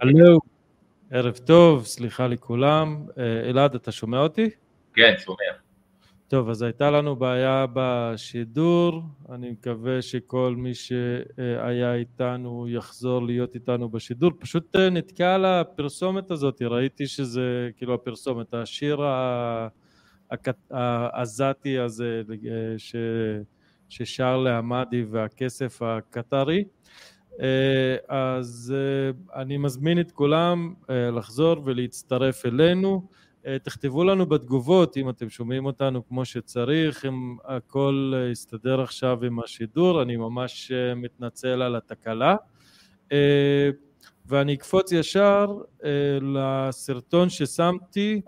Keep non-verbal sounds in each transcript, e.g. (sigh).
הלו, ערב טוב, סליחה לכולם. אה, אלעד, אתה שומע אותי? כן, שומע. טוב, אז הייתה לנו בעיה בשידור, אני מקווה שכל מי שהיה איתנו יחזור להיות איתנו בשידור. פשוט אה, נתקע על הפרסומת הזאת, ראיתי שזה, כאילו הפרסומת, השיר העזתי הזה אה, ש, ששר לעמדי והכסף הקטרי. אה, אז אני מזמין את כולם לחזור ולהצטרף אלינו. אה, תכתבו לנו בתגובות אם אתם שומעים אותנו כמו שצריך, אם הכל אה, יסתדר עכשיו עם השידור, אני ממש אה, מתנצל על התקלה. ואני אקפוץ ישר לסרטון ששמתי,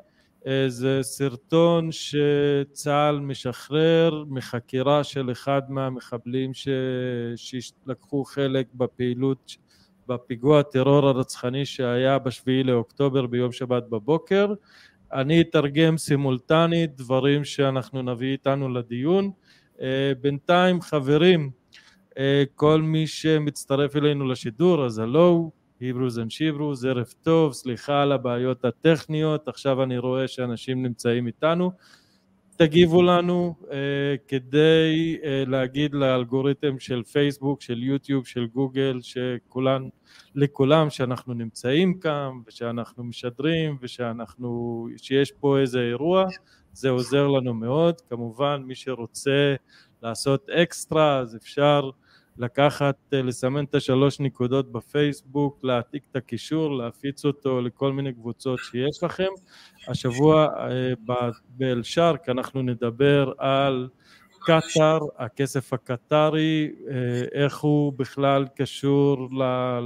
זה סרטון שצה"ל משחרר מחקירה של אחד מהמחבלים ש... שלקחו חלק בפעילות בפיגוע הטרור הרצחני שהיה בשביעי לאוקטובר ביום שבת בבוקר אני אתרגם סימולטנית דברים שאנחנו נביא איתנו לדיון. אה, בינתיים חברים, אה, כל מי שמצטרף אלינו לשידור, אז הלו, היברוז אנד שיברוז, ערב טוב, סליחה על הבעיות הטכניות, עכשיו אני רואה שאנשים נמצאים איתנו. תגיבו לנו uh, כדי uh, להגיד לאלגוריתם של פייסבוק, של יוטיוב, של גוגל, שכולן, לכולם שאנחנו נמצאים כאן ושאנחנו משדרים ושאנחנו, שיש פה איזה אירוע, זה עוזר לנו מאוד. כמובן מי שרוצה לעשות אקסטרה אז אפשר לקחת, אה, לסמן את השלוש נקודות בפייסבוק, להעתיק את הקישור, להפיץ אותו לכל מיני קבוצות שיש לכם. השבוע אה, באלשארק אנחנו נדבר על קטאר, הכסף הקטרי, אה, איך הוא בכלל קשור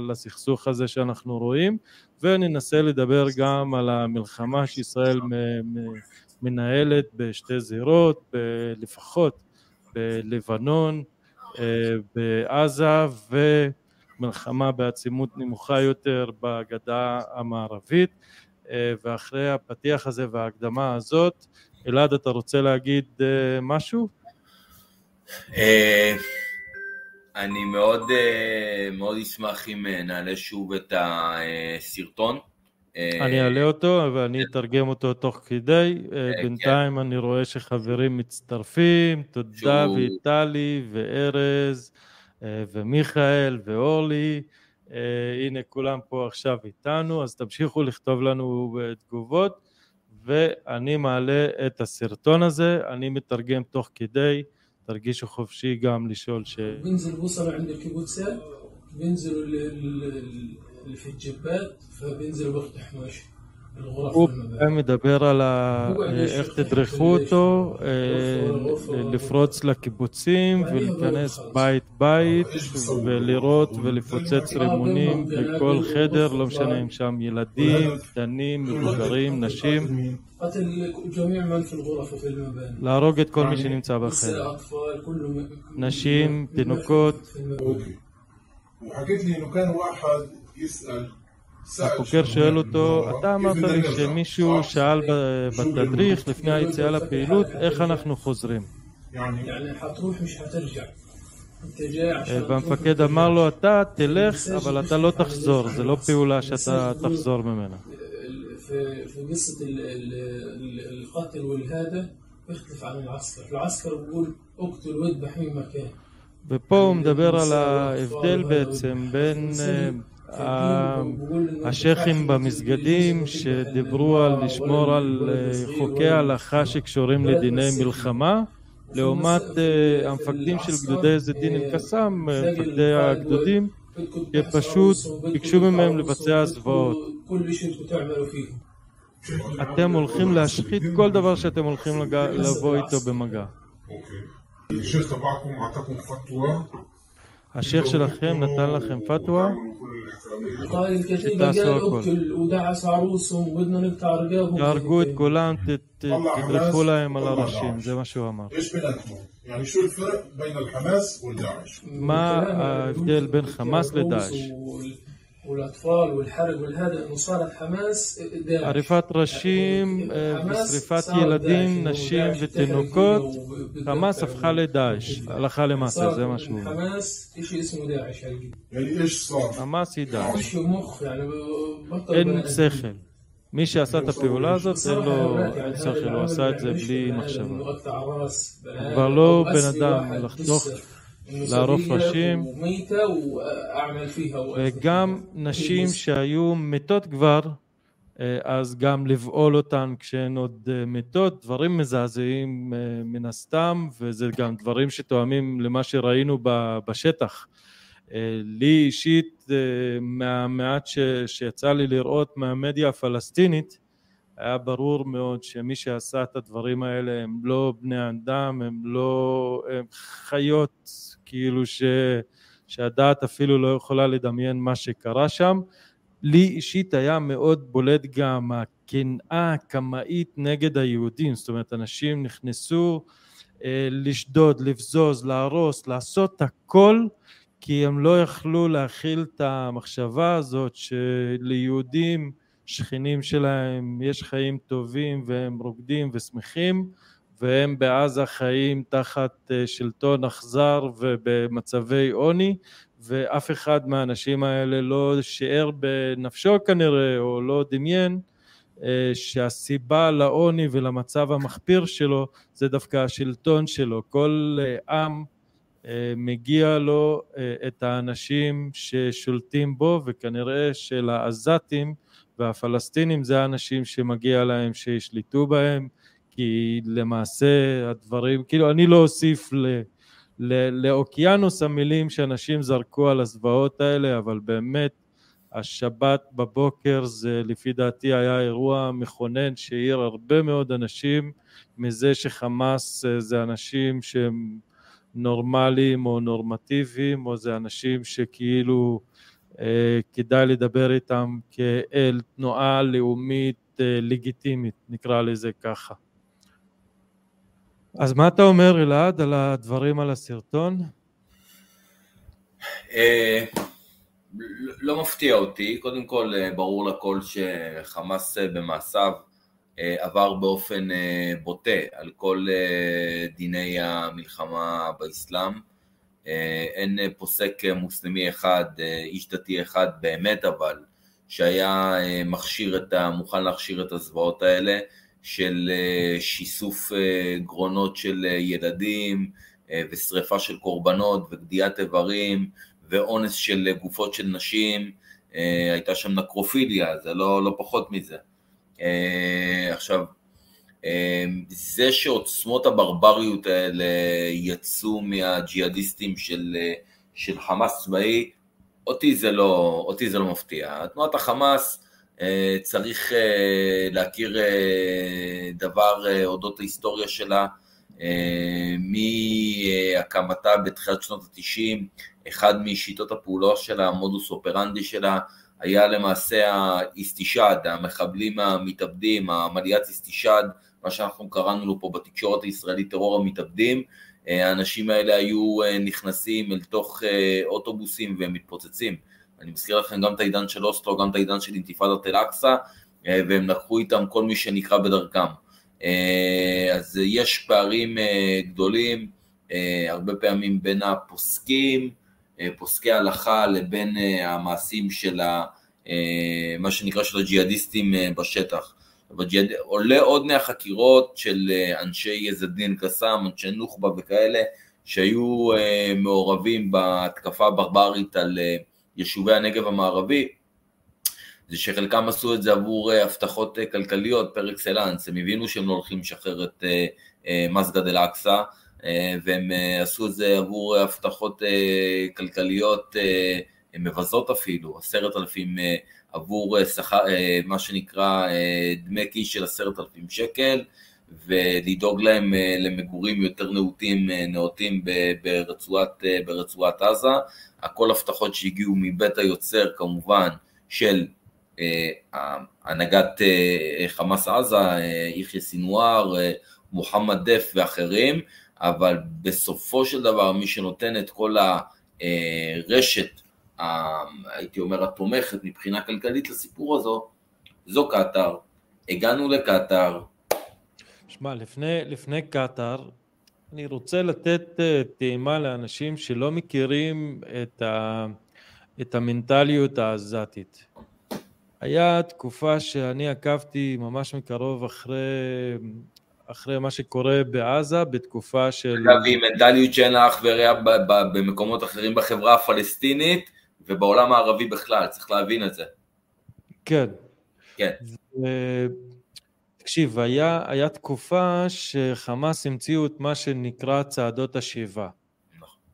לסכסוך הזה שאנחנו רואים, וננסה לדבר גם על המלחמה שישראל מנהלת בשתי זירות, לפחות בלבנון, בעזה ומלחמה בעצימות נמוכה יותר בגדה המערבית ואחרי הפתיח הזה וההקדמה הזאת אלעד אתה רוצה להגיד אה, משהו? אה, אני מאוד אה, מאוד אשמח אם נעלה שוב את הסרטון אני אעלה אותו ואני אתרגם אותו תוך כדי, כן. בינתיים אני רואה שחברים מצטרפים, תודה ויטלי וארז ומיכאל ואורלי, הנה כולם פה עכשיו איתנו, אז תמשיכו לכתוב לנו תגובות. ואני מעלה את הסרטון הזה, אני מתרגם תוך כדי, תרגישו חופשי גם לשאול שאלות. اللي في الجبات فبينزل وقت 11 הוא מדבר על איך תדרכו אותו, לפרוץ לקיבוצים ולהיכנס בית בית ולראות ולפוצץ רימונים בכל חדר, לא משנה אם שם ילדים, קטנים, מבוגרים, נשים. להרוג את כל מי שנמצא בחדר. נשים, תינוקות. החוקר שואל אותו, אתה אמרת לי שמישהו שאל בתדריך לפני היציאה לפעילות, איך אנחנו חוזרים? והמפקד אמר לו, אתה תלך, אבל אתה לא תחזור, זה לא פעולה שאתה תחזור ממנה. ופה הוא מדבר על ההבדל בעצם בין השייחים במסגדים שדיברו על לשמור על אה, חוקי ההלכה שקשורים לדיני מלחמה לעומת אה, המפקדים של גדודי איזה דין אל-קסאם, אה, מפקדי הגדודים, שפשוט ביקשו מהם לבצע זוועות. אתם הולכים להשחית כל דבר שאתם הולכים לבוא איתו במגע. השייח שלכם נתן לכם פתווה שתעשו הכל. תהרגו את כולם, תדרכו להם על הראשים, זה מה שהוא אמר. מה ההבדל בין חמאס לדאעש? والأطفال والحرق والهذا إنه صارت حماس داعش עריפת ראשים אה, حماس ושריפת صارت ילדים, داعش، إنه נשים داعش اتخذ ותינוקות, فينا חמאס وبتذكر הפכה לדאעש, הלכה למעשה, صار זה מה שהוא אומר. حماس شيء اسمه داعش هلقي يعني ايش صار؟ חמאס היא דאעש. مش مخ يعني بطل אין بني آدم. שכל. מי שעשה את הפעולה הזאת, אין صراحة לו هؤلاء يعني אין هذا שכל, הוא العمل עשה את זה يعني مش בלי بني آدم מחשבה. إنه أقطع راس بني آدم כבר לא أو בן أسري אדם واحد לחתוך, جثة إنه לערוף ראשים וגם נשים שהיו מתות כבר אה, אז גם לבעול אותן כשהן עוד אה, מתות, דברים מזעזעים אה, מן הסתם, וזה גם דברים שתואמים למה שראינו בשטח. לי אישית, מהמעט שיצא לי לראות מהמדיה הפלסטינית, היה ברור מאוד שמי שעשה את הדברים האלה הם לא בני אדם, הם לא הם חיות כאילו ש, שהדעת אפילו לא יכולה לדמיין מה שקרה שם. לי אישית היה מאוד בולט גם הקנאה הקמאית נגד היהודים, זאת אומרת אנשים נכנסו אה, לשדוד, לבזוז, להרוס, לעשות הכל כי הם לא יכלו להכיל את המחשבה הזאת שליהודים שכנים שלהם יש חיים טובים והם רוקדים ושמחים והם בעזה חיים תחת אה, שלטון אכזר ובמצבי עוני ואף אחד מהאנשים האלה לא שיער בנפשו כנראה או לא דמיין אה, שהסיבה לעוני ולמצב המחפיר שלו זה דווקא השלטון שלו. כל אה, עם מגיע לו את האנשים ששולטים בו וכנראה שלעזתים והפלסטינים זה האנשים שמגיע להם שישלטו בהם כי למעשה הדברים, כאילו אני לא אוסיף ל, ל, לאוקיינוס המילים שאנשים זרקו על הזוועות האלה אבל באמת השבת בבוקר זה לפי דעתי היה אירוע מכונן שהעיר הרבה מאוד אנשים מזה שחמאס אה, זה אנשים שהם נורמליים או נורמטיביים או זה אנשים שכאילו אה, כדאי לדבר איתם כאל תנועה לאומית אה, לגיטימית נקרא לזה ככה. אז מה אתה אומר אלעד על הדברים על הסרטון? אה, לא מפתיע אותי, קודם כל אה, ברור לכל שחמאס אה, במעשיו עבר באופן בוטה על כל דיני המלחמה באסלאם, אין פוסק מוסלמי אחד, איש דתי אחד באמת אבל, שהיה מכשיר את. מוכן להכשיר את הזוועות האלה של שיסוף גרונות של ילדים ושריפה של קורבנות וגדיעת איברים ואונס של גופות של נשים, הייתה שם נקרופיליה, זה לא, לא פחות מזה. עכשיו, זה שעוצמות הברבריות האלה יצאו מהג'יהאדיסטים של, של חמאס צבאי, אותי זה לא, אותי זה לא מפתיע. תנועת החמאס צריך להכיר דבר אודות ההיסטוריה שלה, מהקמתה בתחילת שנות התשעים, אחד משיטות הפעולה שלה, המודוס אופרנדי שלה, היה למעשה האיסטישד, המחבלים המתאבדים, המליאת איסטישד, מה שאנחנו קראנו לו פה בתקשורת הישראלית טרור המתאבדים, האנשים האלה היו נכנסים אל תוך אוטובוסים ומתפוצצים. אני מזכיר לכם גם את העידן של אוסטרו, גם את העידן של אינתיפאדת אל-אקצא, והם לקחו איתם כל מי שנקרא בדרכם. אז יש פערים גדולים, הרבה פעמים בין הפוסקים, פוסקי הלכה לבין המעשים של ה, מה שנקרא של הג'יהאדיסטים בשטח. בג'יהד... עולה עוד מהחקירות של אנשי יזדין קסאם, אנשי נוח'בה וכאלה, שהיו מעורבים בהתקפה הברברית על יישובי הנגב המערבי, זה שחלקם עשו את זה עבור הבטחות כלכליות פר אקסלנס, הם הבינו שהם לא הולכים לשחרר את מסגד אל-אקצא, והם עשו את זה עבור הבטחות כלכליות מבזות אפילו, עשרת אלפים עבור שכר, מה שנקרא דמי כיס של עשרת אלפים שקל, ולדאוג להם למגורים יותר נאותים, נאותים ברצועת, ברצועת עזה, הכל הבטחות שהגיעו מבית היוצר כמובן של הנהגת חמאס עזה, יחיא סינואר, מוחמד דף ואחרים, אבל בסופו של דבר מי שנותן את כל הרשת הייתי אומר, התומכת מבחינה כלכלית לסיפור הזו, זו קטאר. הגענו לקטאר. שמע, לפני, לפני קטאר, אני רוצה לתת אה, טעימה לאנשים שלא מכירים את, ה, את המנטליות העזתית. היה תקופה שאני עקבתי ממש מקרוב אחרי, אחרי מה שקורה בעזה בתקופה של... אגב, היא מנטליות שאין לה אח ורע במקומות אחרים בחברה הפלסטינית ובעולם הערבי בכלל, צריך להבין את זה. כן. כן. ו... תקשיב, היה, היה תקופה שחמאס המציאו את מה שנקרא צעדות השיבה.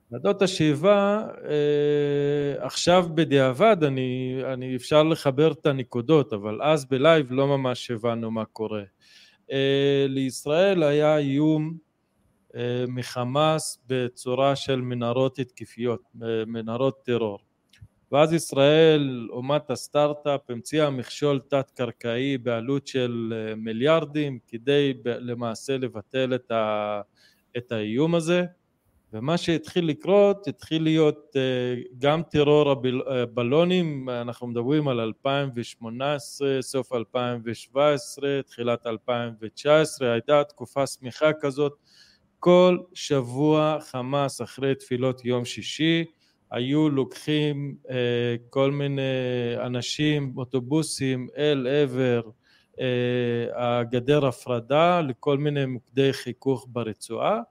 צעדות השיבה, אה, עכשיו בדיעבד אני, אני אפשר לחבר את הנקודות, אבל אז בלייב לא ממש הבנו מה קורה. אה, לישראל היה איום אה, מחמאס בצורה של מנהרות התקפיות, אה, מנהרות טרור. ואז ישראל, אומת הסטארט-אפ, המציאה מכשול תת-קרקעי בעלות של אה, מיליארדים כדי למעשה לבטל את, ה, את האיום הזה. ומה שהתחיל לקרות, התחיל להיות אה, גם טרור הבלונים, אנחנו מדברים על 2018, סוף 2017, תחילת 2019, הייתה תקופה שמיכה כזאת, כל שבוע חמאס אחרי תפילות יום שישי היו לוקחים אה, כל מיני אנשים, אוטובוסים אל עבר אה, הגדר הפרדה לכל מיני מוקדי חיכוך ברצועה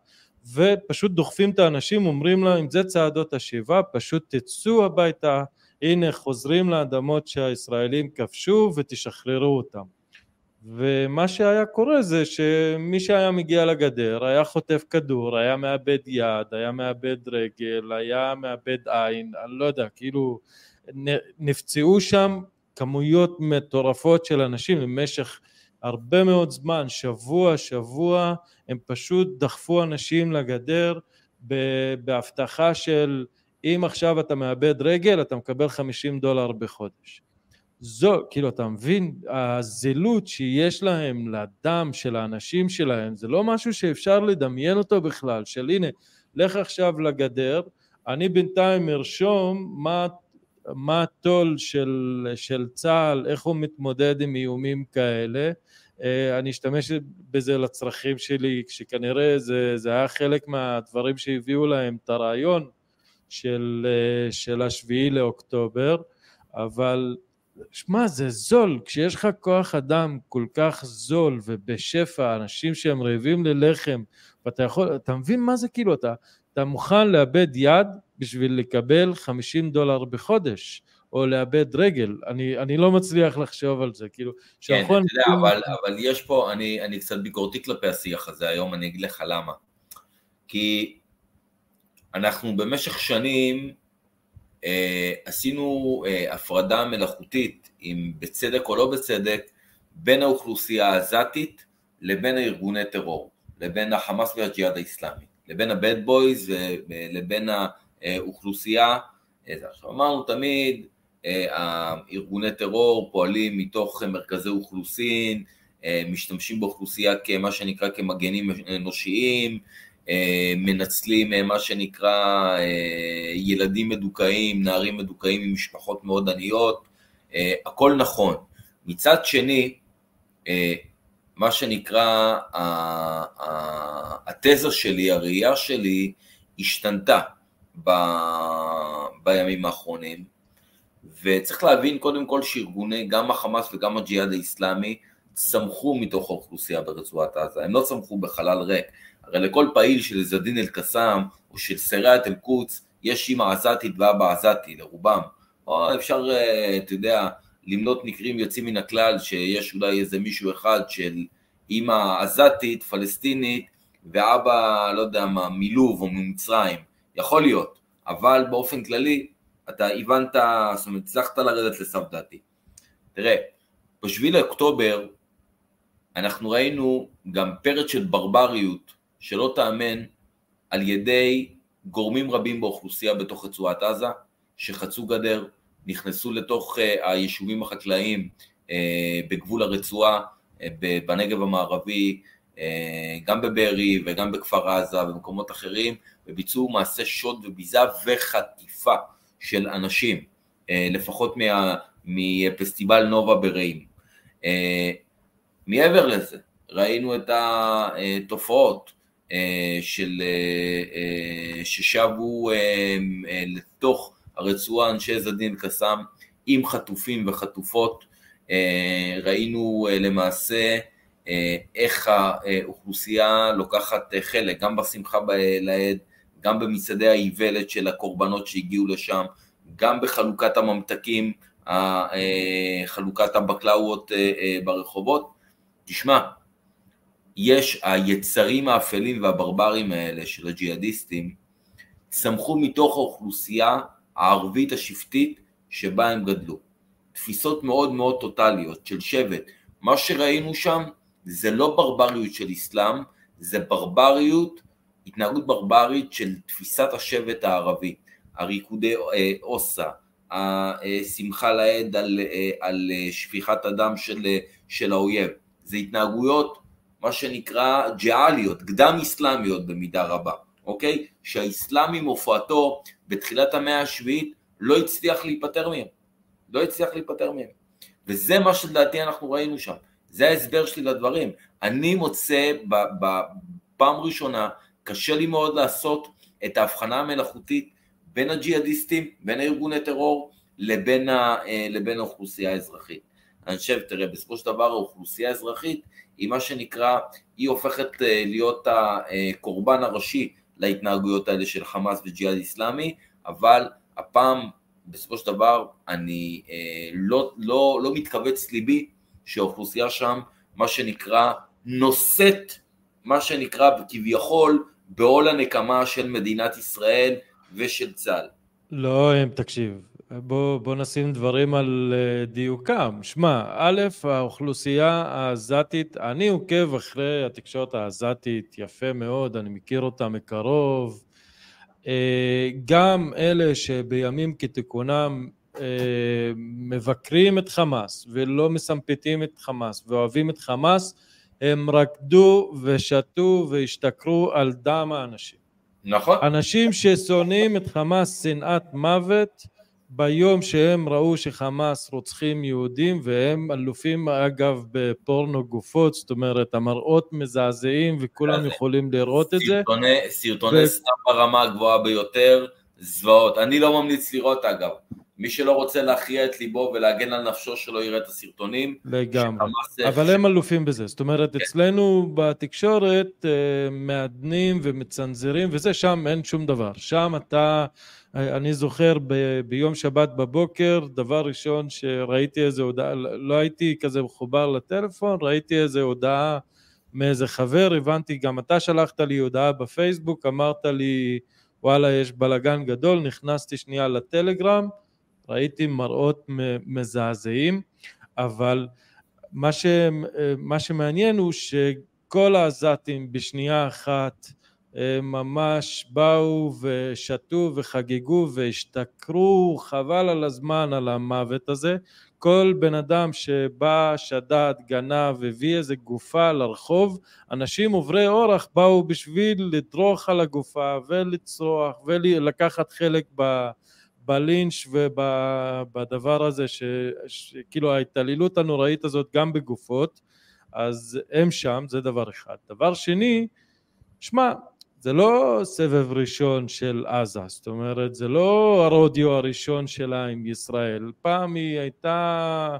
ופשוט דוחפים את האנשים, אומרים להם זה צעדות השיבה, פשוט תצאו הביתה, הנה חוזרים לאדמות שהישראלים כבשו ותשחררו אותם ומה שהיה קורה זה שמי שהיה מגיע לגדר היה חוטף כדור, היה מאבד יד, היה מאבד רגל, היה מאבד עין, אני לא יודע, כאילו נפצעו שם כמויות מטורפות של אנשים במשך הרבה מאוד זמן, שבוע שבוע, הם פשוט דחפו אנשים לגדר בהבטחה של אם עכשיו אתה מאבד רגל אתה מקבל 50 דולר בחודש זו, כאילו אתה מבין, הזילות שיש להם לדם של האנשים שלהם זה לא משהו שאפשר לדמיין אותו בכלל, של הנה, לך עכשיו לגדר, אני בינתיים ארשום מה, הטול של, של צה"ל, איך הוא מתמודד עם איומים כאלה, אה, אני אשתמש בזה לצרכים שלי, שכנראה זה, זה היה חלק מהדברים שהביאו להם את הרעיון של, אה, של השביעי לאוקטובר, אבל שמע, זה זול, כשיש לך כוח אדם כל כך זול ובשפע, אנשים שהם רעבים ללחם, ואתה יכול, אתה מבין מה זה כאילו, אתה, אתה מוכן לאבד יד בשביל לקבל 50 דולר בחודש, או לאבד רגל, אני, אני לא מצליח לחשוב על זה, כאילו, כן, אתה יודע, אבל, אבל יש פה, אני, אני קצת ביקורתי כלפי השיח הזה היום, אני אגיד לך למה. כי אנחנו במשך שנים עשינו אה, הפרדה מלאכותית, אם בצדק או לא בצדק, בין האוכלוסייה העזתית לבין הארגוני טרור, לבין החמאס והג'יהאד האיסלאמי, לבין הבד בויז ולבין האוכלוסייה. עכשיו אמרנו תמיד, הארגוני טרור פועלים מתוך מרכזי אוכלוסין, משתמשים באוכלוסייה כמה שנקרא כמגנים אנושיים, אה, מנצלים אה, מה שנקרא אה, ילדים מדוכאים, נערים מדוכאים עם משפחות מאוד עניות, הכל נכון. מצד שני, מה שנקרא, התזה שלי, הראייה שלי, השתנתה ב, בימים האחרונים, וצריך להבין קודם כל שארגוני, גם החמאס וגם הג'יהאד האיסלאמי, צמחו מתוך האוכלוסייה ברצועת עזה, הם לא צמחו בחלל ריק, הרי לכל פעיל של זדין אל-קסאם או של סריית אל-קודס יש אימא עזתית ואבא עזתי לרובם. או אפשר, אה, אתה יודע, למנות מקרים יוצאים מן הכלל שיש אולי איזה מישהו אחד של אימא עזתית, פלסטינית, ואבא, לא יודע מה, מלוב או ממצרים. יכול להיות, אבל באופן כללי, אתה הבנת, זאת אומרת, הצלחת לרדת לסף דעתי. תראה, בשביל לאוקטובר אנחנו ראינו גם פרץ של ברבריות שלא תאמן על ידי גורמים רבים באוכלוסייה בתוך רצועת עזה, שחצו גדר, נכנסו לתוך uh, היישובים החקלאיים uh, בגבול הרצועה, uh, בנגב המערבי, גם בבארי וגם בכפר עזה ובמקומות אחרים, וביצעו מעשי שוד וביזה וחטיפה של אנשים, לפחות מה, מפסטיבל נובה ברעים. מעבר לזה, ראינו את התופעות של, ששבו לתוך הרצועה אנשי זדין קסאם עם חטופים וחטופות, ראינו למעשה איך האוכלוסייה לוקחת חלק גם בשמחה לאיד, גם במצעדי האיוולת של הקורבנות שהגיעו לשם, גם בחלוקת הממתקים, חלוקת הבקלאוות ברחובות. תשמע, יש היצרים האפלים והברברים האלה של הג'יהאדיסטים, צמחו מתוך האוכלוסייה הערבית השבטית שבה הם גדלו. תפיסות מאוד מאוד טוטליות של שבט. מה שראינו שם זה לא ברבריות של אסלאם, זה ברבריות, התנהגות ברברית של תפיסת השבט הערבי, הריקודי אה, אוסה, השמחה לאיד על, אה, על אה, שפיכת הדם של, של האויב, זה התנהגויות מה שנקרא ג'אליות, קדם אסלאמיות במידה רבה, אוקיי? שהאסלאם עם הופעתו בתחילת המאה השביעית לא הצליח להיפטר מהם, לא הצליח להיפטר מהם, וזה מה שלדעתי אנחנו ראינו שם. זה ההסבר שלי לדברים. אני מוצא בפעם ראשונה, קשה לי מאוד לעשות את ההבחנה המלאכותית בין הג'יהאדיסטים, בין הארגוני טרור, לבין, ה, אה, לבין האוכלוסייה האזרחית. אני חושב, תראה, בסופו של דבר האוכלוסייה האזרחית היא מה שנקרא, היא הופכת אה, להיות הקורבן הראשי להתנהגויות האלה של חמאס וג'יהאד איסלאמי, אבל הפעם, בסופו של דבר, אני אה, לא, לא, לא מתכווץ ליבי שהאוכלוסייה שם, מה שנקרא, נושאת, מה שנקרא כביכול, בעול הנקמה של מדינת ישראל ושל צה"ל. לא, תקשיב, בוא, בוא נשים דברים על אה, דיוקם. שמע, א', האוכלוסייה העזתית, אני עוקב אחרי התקשורת העזתית יפה מאוד, אני מכיר אותה מקרוב. אה, גם אלה שבימים כתיקונם אה, מבקרים את חמאס ולא מסמפתים את חמאס ואוהבים את חמאס, הם רקדו ושתו והשתכרו על דם האנשים. נכון. אנשים ששונאים את חמאס שנאת מוות, ביום שהם ראו שחמאס רוצחים יהודים והם אלופים אגב בפורנו גופות, זאת אומרת המראות מזעזעים וכולם יכולים לראות את זה. סרטוני סתם ברמה הגבוהה ביותר, זוועות. אני לא ממליץ לראות אגב. מי שלא רוצה להכריע את ליבו ולהגן על נפשו שלא יראה את הסרטונים. לגמרי, אבל הם אלופים בזה, זאת אומרת כן. אצלנו בתקשורת אה, מעדנים ומצנזרים וזה, שם אין שום דבר, שם אתה, אה, אני זוכר ב, ביום שבת בבוקר, דבר ראשון שראיתי איזה הודעה, לא הייתי כזה מחובר לטלפון, ראיתי איזה הודעה מאיזה חבר, הבנתי, גם אתה שלחת לי הודעה בפייסבוק, אמרת לי וואלה יש בלאגן גדול, נכנסתי שנייה לטלגרם, ראיתי מראות מזעזעים, אבל מה, ש, מה שמעניין הוא שכל העזתים בשנייה אחת ממש באו ושתו וחגגו והשתכרו חבל על הזמן על המוות הזה כל בן אדם שבא, שדד, גנב, הביא איזה גופה לרחוב, אנשים עוברי אורח באו בשביל לדרוך על הגופה ולצרוח ולקחת חלק ב... בלינץ' ובדבר הזה, שכאילו ההתעללות הנוראית הזאת גם בגופות, אז הם שם, זה דבר אחד. דבר שני, שמע, זה לא סבב ראשון של עזה, זאת אומרת, זה לא הרודיו הראשון שלה עם ישראל. פעם היא הייתה,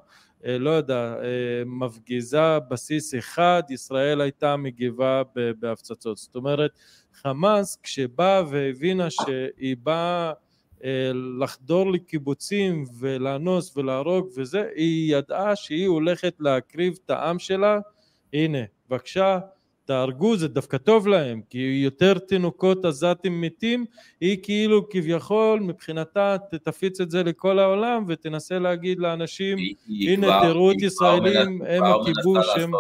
אה, לא יודע, אה, מפגיזה בסיס אחד, ישראל הייתה מגיבה בהפצצות. זאת אומרת, חמאס כשבאה והבינה שהיא באה אה, לחדור לקיבוצים ולאנוס ולהרוג וזה, היא ידעה שהיא הולכת להקריב את העם שלה, הנה, בבקשה, תהרגו, זה דווקא טוב להם, כי יותר תינוקות עזתים מתים, היא כאילו כביכול מבחינתה תפיץ את זה לכל העולם ותנסה להגיד לאנשים, היא, היא הנה כבר, תראו את ישראלים, הם הכיבוש, הם...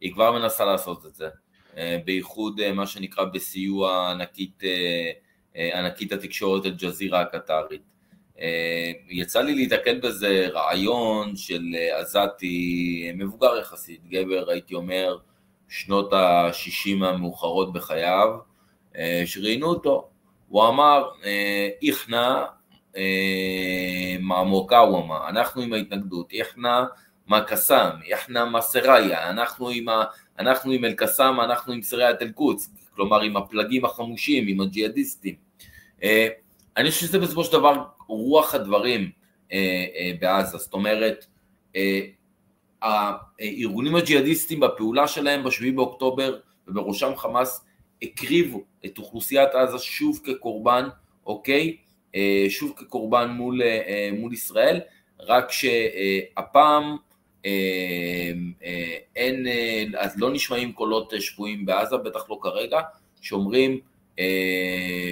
היא כבר מנסה לעשות את זה, אה, בייחוד אה, מה שנקרא בסיוע ענקית אה, ענקית התקשורת אל-ג'זירה הקטרית. אה, יצא לי להתקל בזה רעיון של עזתי מבוגר יחסית, גבר הייתי אומר שנות ה-60 המאוחרות בחייו, שראיינו אותו. הוא אמר, איכנה מע מוקאוומה, אנחנו עם ההתנגדות, יחנה מה קסאם, יחנה מה סראיה, אנחנו עם, אנחנו עם אל-קסאם, אנחנו עם סריית אל-קודס, כלומר עם הפלגים החמושים, עם הג'יהאדיסטים. אני חושב שזה בסופו של דבר רוח הדברים בעזה, זאת אומרת, הארגונים הג'יהאדיסטים בפעולה שלהם ב-7 באוקטובר ובראשם חמאס הקריבו את אוכלוסיית עזה שוב כקורבן, אוקיי? אה, שוב כקורבן מול, אה, מול ישראל, רק שהפעם אה, אין, אז לא נשמעים קולות שבויים בעזה, בטח לא כרגע, שאומרים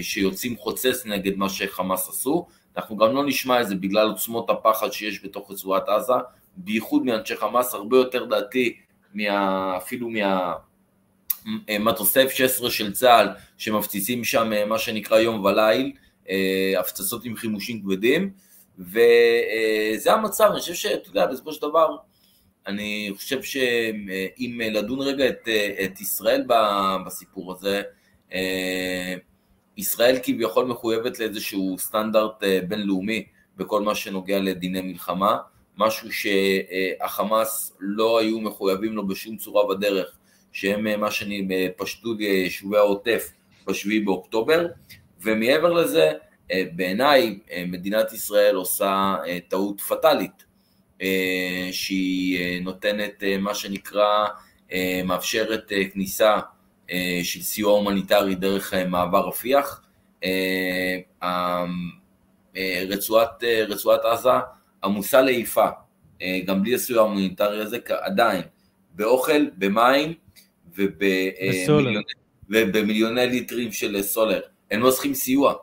שיוצאים חוצץ נגד מה שחמאס עשו, אנחנו גם לא נשמע את זה בגלל עוצמות הפחד שיש בתוך רצועת עזה, בייחוד מאנשי חמאס, הרבה יותר דעתי מה, אפילו מהמטוסי F-16 של צה"ל שמפציצים שם אה, מה שנקרא יום וליל, אה, הפצצות עם חימושים כבדים, וזה המצב, אני חושב שאתה יודע, בסופו של דבר, אני חושב שאם לדון רגע את, את ישראל בסיפור הזה, ישראל כביכול מחויבת לאיזשהו סטנדרט בינלאומי בכל מה שנוגע לדיני מלחמה, משהו שהחמאס לא היו מחויבים לו בשום צורה ודרך, שהם מה שאני פשטו יישובי העוטף בשביעי באוקטובר, ומעבר לזה, בעיניי מדינת ישראל עושה טעות פטאלית, שהיא נותנת מה שנקרא, מאפשרת כניסה של סיוע הומניטרי דרך מעבר רפיח. רצועת, רצועת עזה עמוסה לעיפה, אה, גם בלי הסיוע ההומניטרי הזה, עדיין, באוכל, במים ובמיליוני, ובמיליוני ליטרים של סולר. הם לא צריכים סיוע,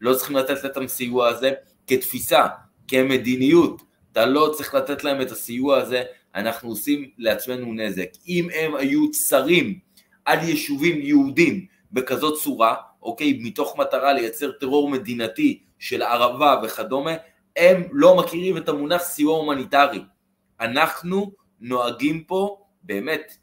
לא צריכים לתת להם סיוע הזה כתפיסה, כמדיניות. אתה לא צריך לתת להם את הסיוע הזה, אנחנו עושים לעצמנו נזק. אם הם היו צרים על יישובים יהודים בכזאת צורה, אוקיי, מתוך מטרה לייצר טרור מדינתי של ערבה וכדומה, הם לא מכירים את המונח סיוע הומניטרי. אנחנו נוהגים פה, באמת,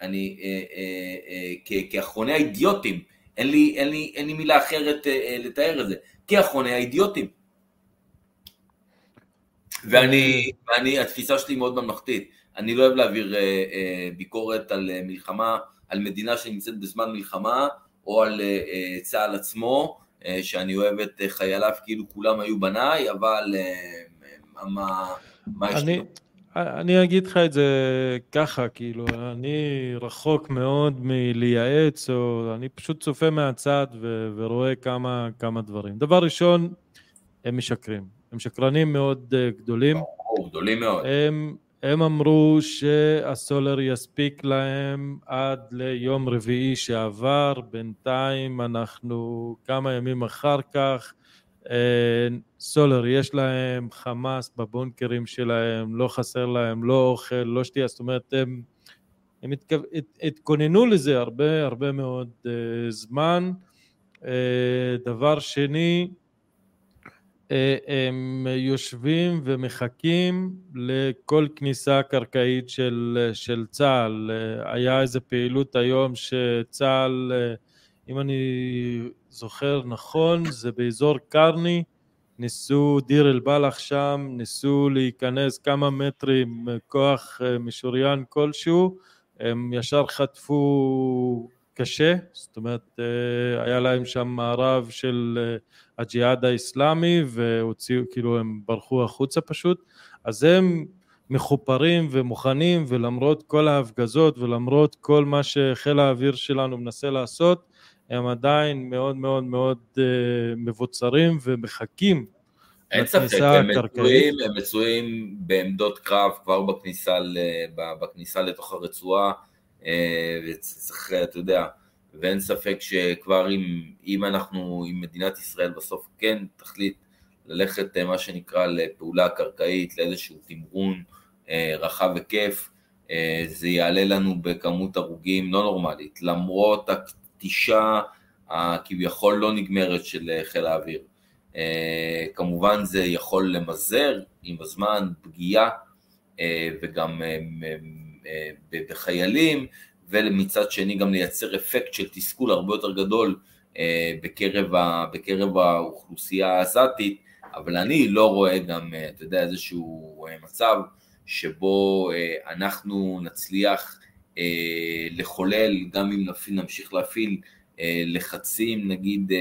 אני, אה, אה, אה, כאחרוני האידיוטים, אין לי, אין, לי, אין לי מילה אחרת אה, לתאר את זה, כאחרוני האידיוטים. ואני, ואני, התפיסה שלי מאוד ממלכתית, אני לא אוהב להעביר אה, אה, ביקורת על אה, מלחמה, על מדינה שנמצאת בזמן מלחמה, או על אה, אה צה"ל עצמו, אה, שאני אוהב את אה, חייליו כאילו כולם היו בניי, אבל אה, מה, מה יש אני, אני אגיד לך את זה ככה, כאילו, אני רחוק מאוד מלייעץ, או אני פשוט צופה מהצד ו- ורואה כמה, כמה דברים. דבר ראשון, הם משקרים. הם שקרנים מאוד גדולים. גדולים מאוד. הם, הם אמרו שהסולר יספיק להם עד ליום רביעי שעבר, בינתיים אנחנו כמה ימים אחר כך, אה, סולר יש להם, חמאס בבונקרים שלהם, לא חסר להם לא אוכל, לא שתייה, זאת אומרת הם, הם התכו... התכוננו לזה הרבה הרבה מאוד uh, זמן. Uh, דבר שני, אה, הם יושבים ומחכים לכל כניסה קרקעית של, של צה"ל. היה איזה פעילות היום שצה"ל, אם אני זוכר נכון, זה באזור קרני, ניסו, דיר אל-בלח שם, ניסו להיכנס כמה מטרים כוח משוריין כלשהו, הם ישר חטפו קשה, זאת אומרת אה, היה להם שם מערב של אה, הג'יהאד האיסלאמי והוציאו, כאילו הם ברחו החוצה פשוט, אז הם מחופרים ומוכנים ולמרות כל ההפגזות ולמרות כל מה שחיל האוויר שלנו מנסה לעשות, הם עדיין מאוד מאוד מאוד uh, מבוצרים ומחכים אין ספק, הם מצויים, הם מצויים בעמדות קרב כבר בכניסה, בכניסה לתוך הרצועה. אה, וצריך, אתה יודע, ואין ספק שכבר אם, אם אנחנו, אם מדינת ישראל בסוף כן תחליט ללכת אה, מה שנקרא לפעולה קרקעית, לאיזשהו תמרון אה, רחב היקף, זה יעלה לנו בכמות הרוגים לא נורמלית, למרות הכתישה הכביכול לא נגמרת של חיל האוויר. כמובן זה יכול למזער עם הזמן פגיעה וגם בחיילים, ומצד שני גם לייצר אפקט של תסכול הרבה יותר גדול בקרב, ה, בקרב האוכלוסייה העזתית, אבל אני לא רואה גם, אתה יודע, איזשהו מצב שבו אנחנו נצליח לחולל, גם אם נמשיך להפעיל לחצים נגיד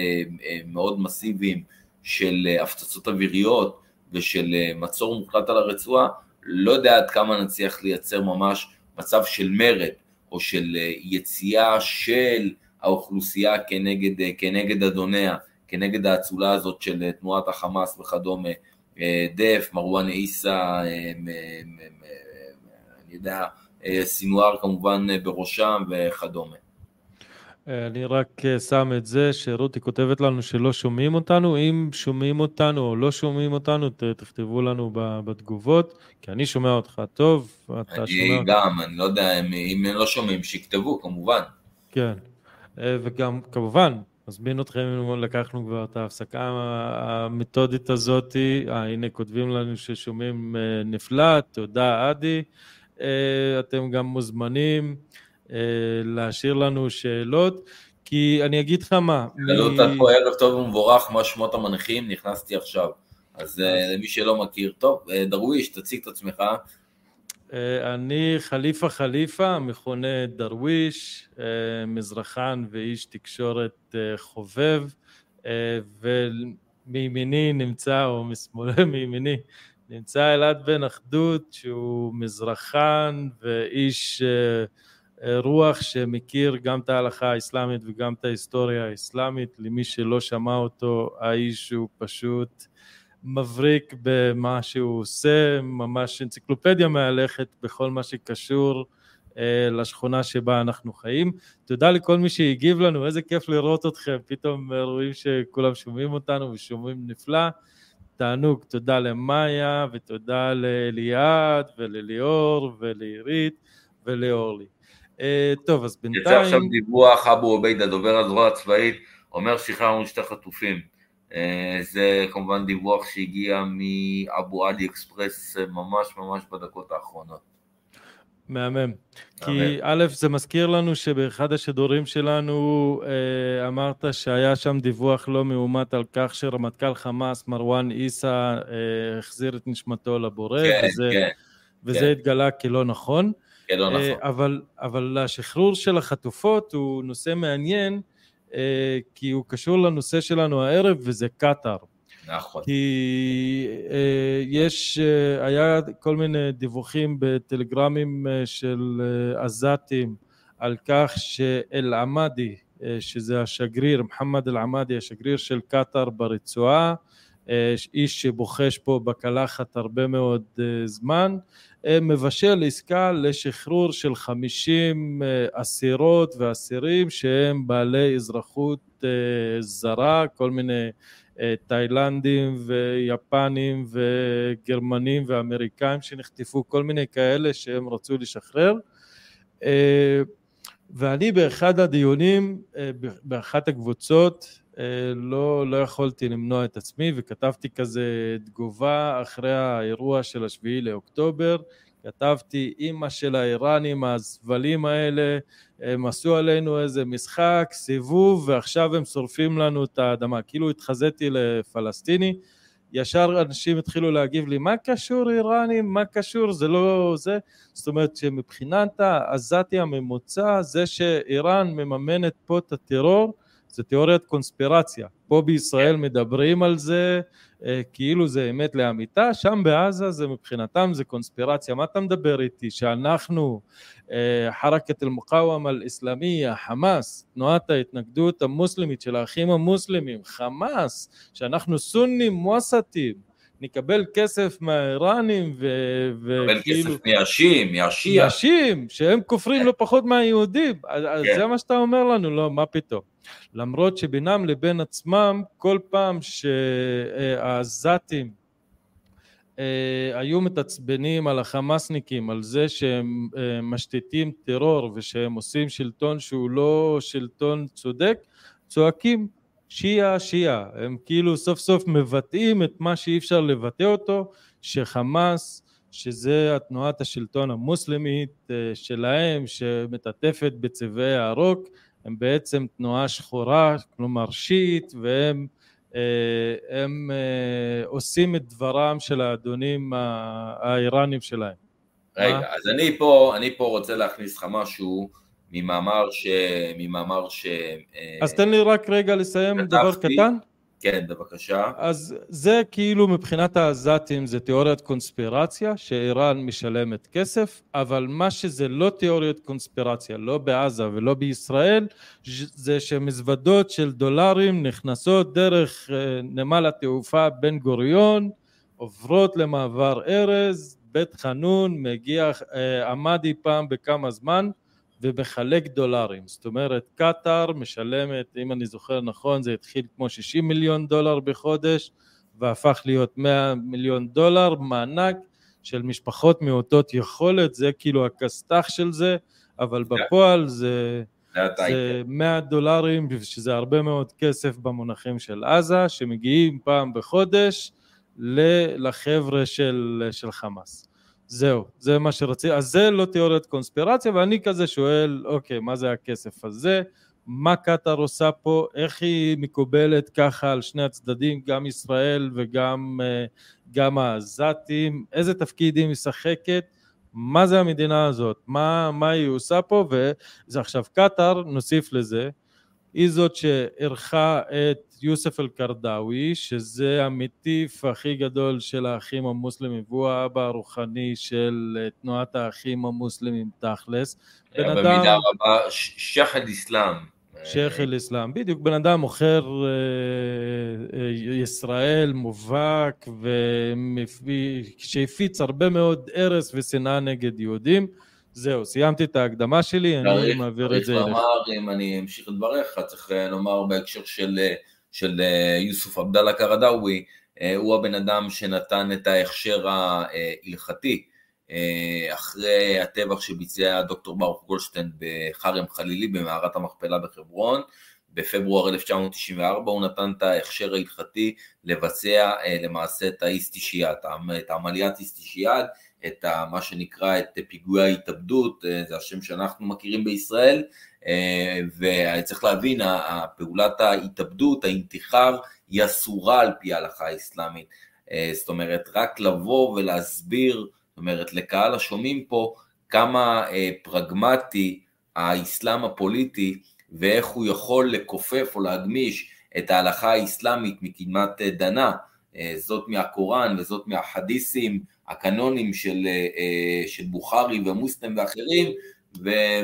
מאוד מסיביים של הפצצות אוויריות ושל מצור מוחלט על הרצועה, לא יודע עד כמה נצליח לייצר ממש מצב של מרד או של יציאה של האוכלוסייה כנגד, כנגד אדוניה, כנגד האצולה הזאת של תנועת החמאס וכדומה, דף, מרואן עיסא, אני יודע, סינואר כמובן בראשם וכדומה. אני רק שם את זה שרותי כותבת לנו שלא שומעים אותנו, אם שומעים אותנו או לא שומעים אותנו, תכתבו לנו בתגובות, כי אני שומע אותך טוב, אתה אני שומע... אני גם, אני לא יודע, אם הם לא שומעים, שיכתבו כמובן. כן, וגם כמובן, מזמין אתכם אם לקחנו כבר את ההפסקה המתודית הזאת, אה, הנה כותבים לנו ששומעים נפלא, תודה אדי, אתם גם מוזמנים. להשאיר לנו שאלות, כי אני אגיד לך מה. שאלו אותה פה ערב טוב ומבורך, מה שמות המנחים, נכנסתי עכשיו. אז למי שלא מכיר, טוב, דרוויש, תציג את עצמך. אני חליפה חליפה, מכונה דרוויש, מזרחן ואיש תקשורת חובב, ומימיני נמצא, או משמאלי (laughs) מימיני, נמצא אלעד בן אחדות, שהוא מזרחן ואיש רוח שמכיר גם את ההלכה האסלאמית וגם את ההיסטוריה האסלאמית, למי שלא שמע אותו, האיש הוא פשוט מבריק במה שהוא עושה, ממש אנציקלופדיה מהלכת בכל מה שקשור אה, לשכונה שבה אנחנו חיים. תודה לכל מי שהגיב לנו, איזה כיף לראות אתכם, פתאום רואים שכולם שומעים אותנו ושומעים נפלא. תענוג, תודה למאיה ותודה לאליעד ולליאור ולעירית ולאורלי. אה, טוב, אז בינתיים... יצא עכשיו דיווח, אבו עובייד, הדובר הזרוע הצבאית, אומר שחררנו שתי חטופים. אה, זה כמובן דיווח שהגיע מאבו עלי אקספרס אה, ממש ממש בדקות האחרונות. מהמם. כי א', זה מזכיר לנו שבאחד השידורים שלנו אמרת שהיה שם דיווח לא מאומת על כך שרמטכ"ל חמאס, מרואן עיסא, החזיר את נשמתו לבורא, כן, וזה, כן, וזה כן. התגלה כלא נכון. כן, לא נכון. אבל, אבל השחרור של החטופות הוא נושא מעניין, אה, כי הוא קשור לנושא שלנו הערב, וזה קטאר. נכון. כי אה, יש, אה, היה כל מיני דיווחים בטלגרמים של עזתים על כך שאל-עמאדי, שזה השגריר, מוחמד אל-עמאדי, השגריר של קטאר ברצועה, איש שבוחש פה בקלחת הרבה מאוד זמן, מבשל עסקה לשחרור של 50 אה, אסירות ואסירים שהם בעלי אזרחות אה, זרה, כל מיני אה, תאילנדים ויפנים וגרמנים ואמריקאים שנחטפו, כל מיני כאלה שהם רצו לשחרר. ואני באחד הדיונים, באחת הקבוצות, לא, לא יכולתי למנוע את עצמי וכתבתי כזה תגובה אחרי האירוע של השביעי לאוקטובר, כתבתי אימא של האיראנים הזבלים האלה, הם עשו עלינו איזה משחק, סיבוב ועכשיו הם שורפים לנו את האדמה, כאילו התחזיתי לפלסטיני, ישר אנשים התחילו להגיב לי מה קשור איראנים, מה קשור, זה לא זה, זאת אומרת שמבחינת העזתי הממוצע זה שאיראן מממנת פה את הטרור זה תיאוריית קונספירציה. פה בישראל מדברים על זה אה, כאילו זה אמת לאמיתה, שם בעזה זה מבחינתם זה קונספירציה. מה אתה מדבר איתי? שאנחנו, אה, חרקת אל-מוקאוום אל-אסלאמיה, חמאס, תנועת ההתנגדות המוסלמית של האחים המוסלמים, חמאס, שאנחנו סונים מואסטים, נקבל כסף מהאיראנים וכאילו... נקבל כסף מיאשים, יאשיה. יאשים, שהם כופרים לא פחות מהיהודים. אז כן. זה מה שאתה אומר לנו, לא, מה פתאום. למרות שבינם לבין עצמם, כל פעם שהעזתים אה, היו מתעצבנים על החמאסניקים, על זה שהם אה, משתיתים טרור ושהם עושים שלטון שהוא לא שלטון צודק, צועקים שיעה שיעה, הם כאילו סוף סוף מבטאים את מה שאי אפשר לבטא אותו, שחמאס, שזה התנועת השלטון המוסלמית אה, שלהם שמתעטפת בצבעי הרוק, הם בעצם תנועה שחורה, כלומר שיעית, והם אה, הם אה, עושים את דברם של האדונים האיראנים שלהם. רגע, מה? אז אני פה, אני פה רוצה להכניס לך משהו ממאמר ש... ממאמר ש... אז תן לי רק רגע לסיים דבר קטן. כן, בבקשה. אז זה כאילו מבחינת העזתים זה תיאוריית קונספירציה, שאיראן משלמת כסף, אבל מה שזה לא תיאוריית קונספירציה, לא בעזה ולא בישראל, זה שמזוודות של דולרים נכנסות דרך אה, נמל התעופה בן גוריון, עוברות למעבר ארז, בית חנון, מגיע אה, עמדי פעם בכמה זמן, ומחלק דולרים. זאת אומרת, קטאר משלמת, אם אני זוכר נכון, זה התחיל כמו 60 מיליון דולר בחודש, והפך להיות 100 מיליון דולר, מענק של משפחות מעוטות יכולת, זה כאילו הכסת"ח של זה, אבל בפועל זה, זה 100 דולרים, שזה הרבה מאוד כסף במונחים של עזה, שמגיעים פעם בחודש לחבר'ה של, של חמאס. זהו, זה מה שרציתי, אז זה לא תיאוריית קונספירציה, ואני כזה שואל, אוקיי, מה זה הכסף הזה? מה קטאר עושה פה? איך היא מקובלת ככה על שני הצדדים, גם ישראל וגם אה, גם העזתים? איזה תפקיד היא משחקת? מה זה המדינה הזאת? מה, מה היא עושה פה? וזה עכשיו קטאר, נוסיף לזה, היא זאת שאירחה את יוסף אל-קרדאווי, שזה המטיף הכי גדול של האחים המוסלמים, והוא האבא הרוחני של אה, תנועת האחים המוסלמים תכלס. בן אדם... במידה רבה שייח אל-אסלאם. שייח אל-אסלאם, בדיוק, בן אדם מוכר אה, אה, ישראל מובהק, שהפיץ הרבה מאוד הרס ושנאה נגד יהודים. זהו, סיימתי את ההקדמה שלי, אני מעביר את זה אליך. צריך לומר, אם אני אמשיך את דבריך, צריך לומר בהקשר של, של יוסוף עבדאללה קרדאווי, הוא הבן אדם שנתן את ההכשר ההלכתי אחרי הטבח שביצע דוקטור ברוך גולדשטיין בחרם חלילי במערת המכפלה בחברון, בפברואר 1994 הוא נתן את ההכשר ההלכתי לבצע למעשה את האיסטישיאד, את עמליית איסטישיאד, את ה, מה שנקרא את פיגועי ההתאבדות, אה, זה השם שאנחנו מכירים בישראל, אה, וצריך להבין, פעולת ההתאבדות, האינתיחר, היא אסורה על פי ההלכה האסלאמית. אה, זאת אומרת, רק לבוא ולהסביר, זאת אומרת, לקהל השומעים פה, כמה פרגמטי האסלאם הפוליטי, ואיך הוא יכול לכופף או להגמיש את ההלכה האסלאמית מקדמת דנה, זאת מהקוראן וזאת מהחדיסים, הקנונים של, אה, של בוכרי ומוסלם ואחרים,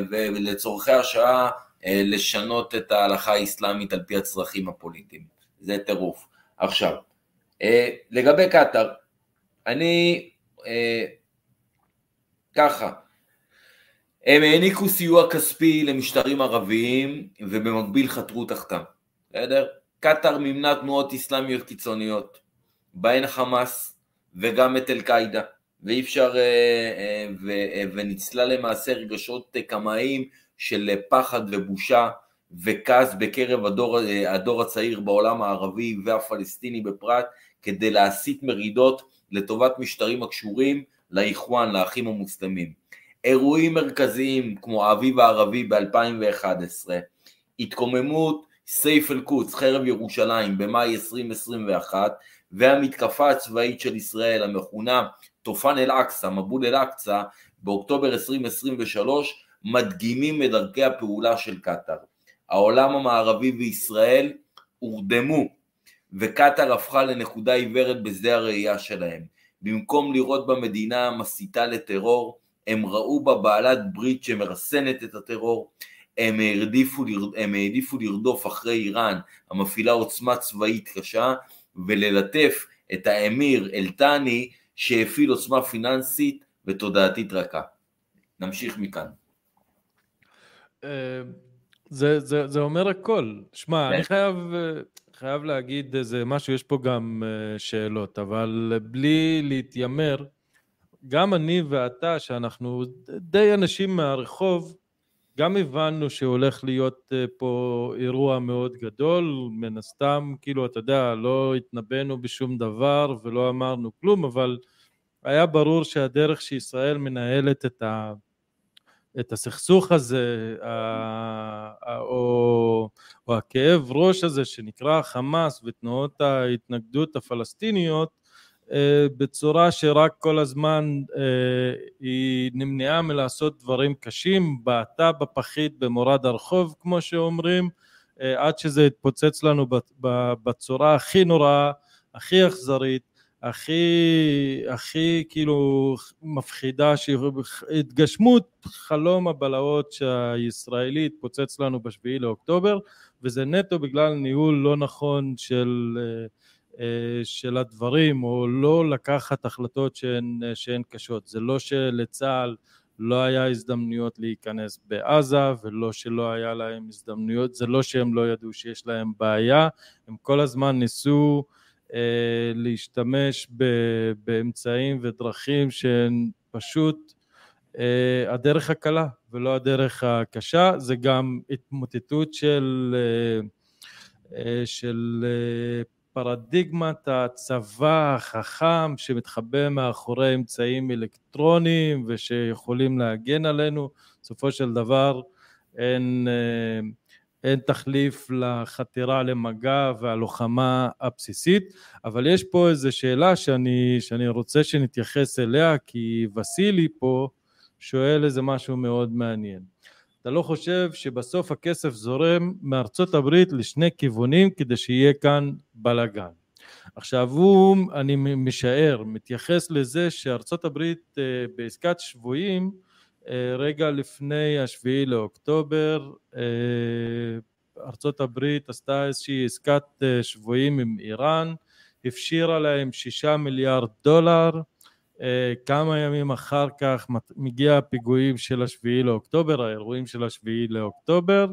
ולצורכי השעה אה, לשנות את ההלכה האסלאמית על פי הצרכים הפוליטיים. זה טירוף. עכשיו, אה, לגבי קטאר, אני ככה, הם העניקו סיוע כספי למשטרים ערביים ובמקביל חתרו תחתם, בסדר? קטאר מימנה תנועות אסלאמיות קיצוניות, בהן חמאס, וגם את אל-קאעידה, ואי אפשר, אה, אה, אה, וניצלה למעשה רגשות קמאיים של פחד ובושה וכעס בקרב הדור, הדור הצעיר בעולם הערבי והפלסטיני בפרט, כדי להסיט מרידות לטובת משטרים הקשורים לאיחואן, לאחים המוסלמים. אירועים מרכזיים כמו האביב הערבי ב-2011, התקוממות סייף אל-קודס, חרב ירושלים במאי 2021, והמתקפה הצבאית של ישראל המכונה תופן אל-אקצא, מבול אל-אקצא, באוקטובר 2023, מדגימים את דרכי הפעולה של קטאר. העולם המערבי וישראל הורדמו, וקטאר הפכה לנקודה עיוורת בשדה הראייה שלהם. במקום לראות במדינה מסיתה לטרור, הם ראו בה בעלת ברית שמרסנת את הטרור, הם העדיפו, הם העדיפו לרדוף אחרי איראן המפעילה עוצמה צבאית קשה וללטף את האמיר אל-תני שהפעיל עוצמה פיננסית ותודעתית רכה. נמשיך מכאן. אה, זה, זה, זה אומר הכל. שמע, אני כן. חייב, חייב להגיד איזה משהו, יש פה גם אה, שאלות, אבל בלי להתיימר, גם אני ואתה, שאנחנו די אנשים מהרחוב, גם הבנו שהולך להיות אה, פה אירוע מאוד גדול, מן הסתם, כאילו, אתה יודע, לא התנבאנו בשום דבר ולא אמרנו כלום, אבל היה ברור שהדרך שישראל מנהלת את את הסכסוך הזה, או, או הכאב ראש הזה שנקרא חמאס ותנועות ההתנגדות הפלסטיניות, בצורה שרק כל הזמן אה, היא נמנעה מלעשות דברים קשים, בעטה בפחית במורד הרחוב כמו שאומרים, אה, עד שזה התפוצץ לנו בצורה הכי נוראה, הכי אכזרית, הכי, הכי כאילו מפחידה, התגשמות חלום הבלהות שהישראלי התפוצץ לנו בשביעי לאוקטובר, וזה נטו בגלל ניהול לא נכון של, אה, של הדברים, או לא לקחת החלטות שהן, שהן קשות. זה לא שלצה"ל לא היה הזדמנויות להיכנס בעזה ולא שלא היה להם הזדמנויות, זה לא שהם לא ידעו שיש להם בעיה, הם כל הזמן ניסו אה, להשתמש באמצעים ודרכים שהן פשוט אה, הדרך הקלה ולא הדרך הקשה, זה גם התמוטטות של, אה, של פרדיגמת הצבא החכם שמתחבא מאחורי אמצעים אלקטרוניים ושיכולים להגן עלינו, בסופו של דבר אין, אין תחליף לחתירה למגע והלוחמה הבסיסית, אבל יש פה איזו שאלה שאני, שאני רוצה שנתייחס אליה, כי וסילי פה שואל איזה משהו מאוד מעניין. אתה לא חושב שבסוף הכסף זורם מארצות הברית לשני כיוונים כדי שיהיה כאן בלאגן. עכשיו הוא, אני משער, מתייחס לזה שארצות הברית אה, בעסקת שבויים אה, רגע לפני השביעי לאוקטובר אה, ארצות הברית עשתה איזושהי עסקת שבויים עם איראן, הפשירה להם שישה מיליארד דולר כמה ימים אחר כך מגיע הפיגועים של השביעי לאוקטובר, האירועים של השביעי לאוקטובר,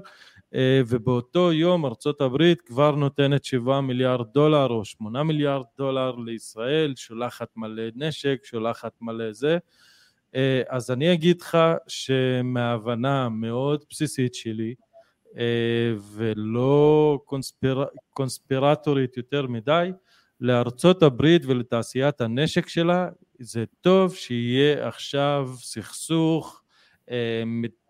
אה, ובאותו יום ארצות הברית כבר נותנת שבעה מיליארד דולר או שמונה מיליארד דולר לישראל, שולחת מלא נשק, שולחת מלא זה. אה, אז אני אגיד לך שמהבנה מאוד בסיסית שלי, ולא קונספיר... קונספירטורית יותר מדי, לארצות הברית ולתעשיית הנשק שלה זה טוב שיהיה עכשיו סכסוך אה,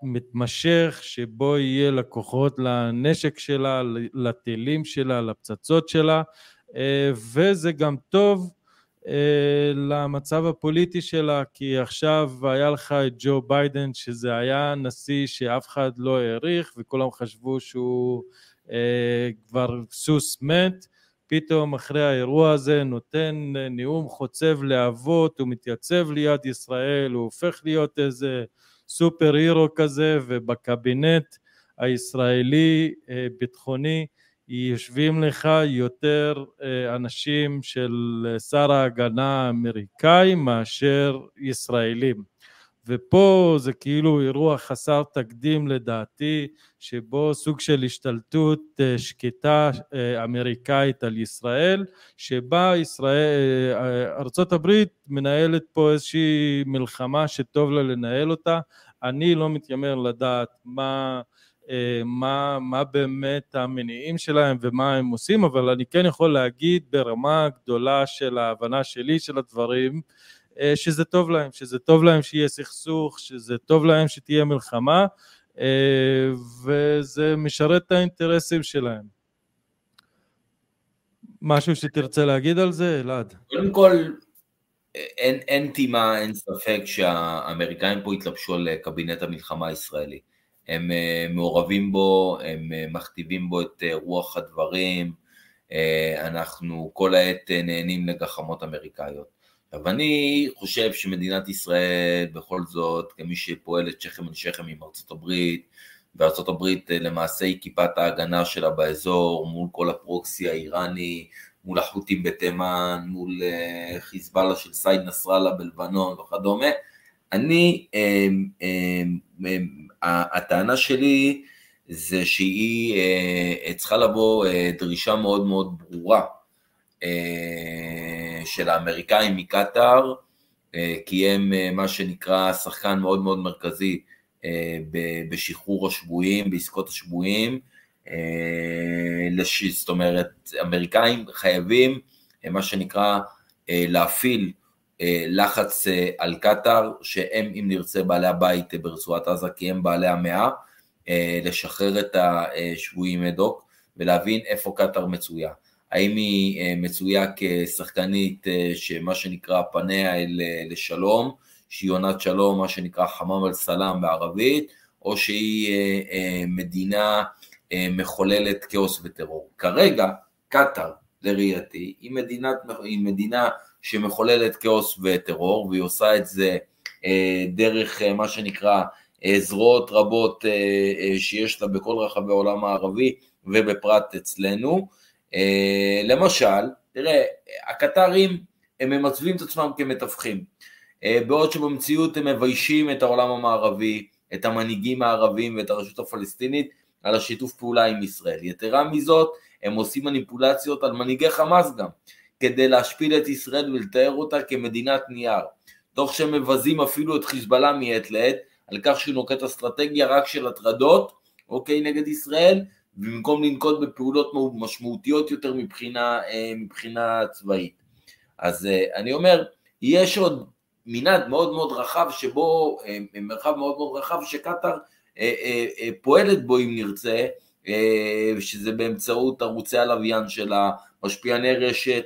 מתמשך שבו יהיה לקוחות לנשק שלה, לטילים שלה, לפצצות שלה אה, וזה גם טוב אה, למצב הפוליטי שלה כי עכשיו היה לך את ג'ו ביידן שזה היה נשיא שאף אחד לא העריך וכולם חשבו שהוא כבר סוס מת פתאום אחרי האירוע הזה נותן נאום חוצב להבות, הוא מתייצב ליד ישראל, הוא הופך להיות איזה סופר הירו כזה ובקבינט הישראלי אה, ביטחוני יושבים לך יותר אה, אנשים של שר ההגנה האמריקאי מאשר ישראלים ופה זה כאילו אירוע חסר תקדים לדעתי, שבו סוג של השתלטות אה, שקטה אה, אמריקאית על ישראל, שבה ישראל, אה, ארצות הברית מנהלת פה איזושהי מלחמה שטוב לה לנהל אותה, אני לא מתיימר לדעת מה, מה, מה באמת המניעים שלהם ומה הם עושים, אבל אני כן יכול להגיד ברמה גדולה של ההבנה שלי של הדברים, שזה טוב להם, שזה טוב להם שיהיה סכסוך, שזה טוב להם שתהיה מלחמה, אה, וזה משרת את האינטרסים שלהם. משהו שתרצה להגיד על זה, אלעד? קודם כל, אין, אין טימה, אין ספק שהאמריקאים פה התלבשו על קבינט המלחמה הישראלי. הם אה, מעורבים בו, הם מכתיבים בו את רוח הדברים, אנחנו כל העת נהנים לגחמות אמריקאיות. עכשיו אני חושב שמדינת ישראל בכל זאת, כמי שפועלת שכם אל שכם עם ארצות הברית, וארצות הברית אה, למעשה היא כיפת ההגנה שלה באזור מול כל הפרוקסי האיראני, מול החות'ים בתימן, מול אה, חיזבאללה של סייד נסראללה בלבנון וכדומה, אני, אה, הטענה שלי זה שהיא צריכה לבוא דרישה מאוד מאוד ברורה של האמריקאים מקטאר, אה, כי הם אה, מה שנקרא שחקן מאוד מאוד מרכזי אה, בשחרור השבויים, בעסקות השבויים, זאת אומרת, אמריקאים חייבים מה שנקרא להפעיל לחץ על קטאר, שהם אם נרצה בעלי הבית ברצועת עזה, כי הם בעלי המאה, לשחרר את השבויים אד-הוק ולהבין איפה קטאר מצויה. האם היא מצויה כשחקנית שמה שנקרא פניה אל לשלום, שהיא עונת שלום, מה שנקרא חמם אל סלאם בערבית, או שהיא מדינה מחוללת כאוס וטרור. כרגע, קטאר, לראייתי, היא, היא מדינה שמחוללת כאוס וטרור, והיא עושה את זה דרך מה שנקרא זרועות רבות שיש לה בכל רחבי העולם הערבי ובפרט אצלנו. למשל, תראה, הקטרים הם ממצבים את עצמם כמתווכים, בעוד שבמציאות הם מביישים את העולם המערבי, את המנהיגים הערבים ואת הרשות הפלסטינית על השיתוף פעולה עם ישראל. יתרה מזאת, הם עושים מניפולציות על מנהיגי חמאס גם, כדי להשפיל את ישראל ולתאר אותה כמדינת נייר, תוך שהם מבזים אפילו את חיזבאללה מעת לעת, על כך שהוא נוקט אסטרטגיה רק של הטרדות, אוקיי, נגד ישראל, במקום לנקוט בפעולות משמעותיות יותר מבחינה, אה, מבחינה צבאית. אז אה, אני אומר, יש עוד מנעד מאוד מאוד רחב שבו, אה, מרחב מאוד מאוד רחב שקטאר פועלת בו אם נרצה, שזה באמצעות ערוצי הלוויין שלה, משפיעני רשת,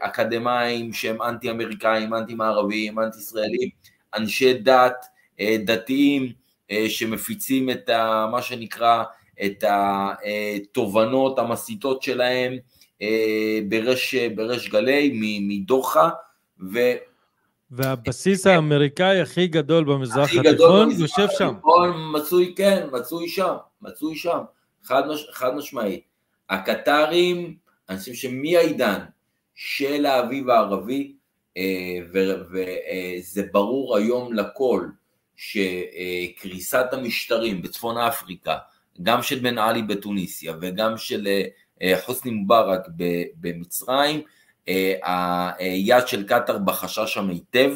אקדמאים שהם אנטי אמריקאים, אנטי מערביים, אנטי ישראלים, אנשי דת, דתיים, שמפיצים את ה, מה שנקרא את התובנות המסיתות שלהם ברש, ברש גלי מדוחה ו... והבסיס האמריקאי הכי גדול במזרח התיכון יושב שם. מצוי, כן, מצוי שם, מצוי שם, חד, מש, חד משמעית. הקטרים, אני חושב שמהעידן של האביב הערבי, וזה ברור היום לכל, שקריסת המשטרים בצפון אפריקה, גם של בן עלי בתוניסיה וגם של חוסני מובארק במצרים, היד של קטאר בחשה שם היטב,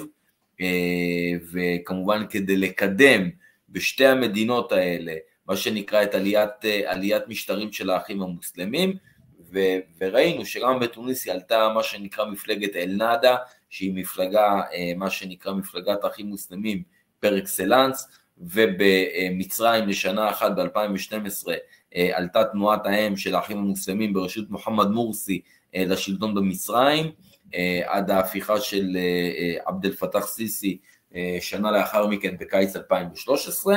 וכמובן כדי לקדם בשתי המדינות האלה, מה שנקרא את עליית, עליית משטרים של האחים המוסלמים, וראינו שגם בתוניסיה עלתה מה שנקרא מפלגת אל-נאדה, שהיא מפלגה, מה שנקרא מפלגת האחים מוסלמים פר אקסלנס, ובמצרים לשנה אחת ב-2012 עלתה תנועת האם של האחים המוסלמים בראשות מוחמד מורסי לשלטון במצרים, עד ההפיכה של עבד אל פתח סיסי שנה לאחר מכן בקיץ 2013.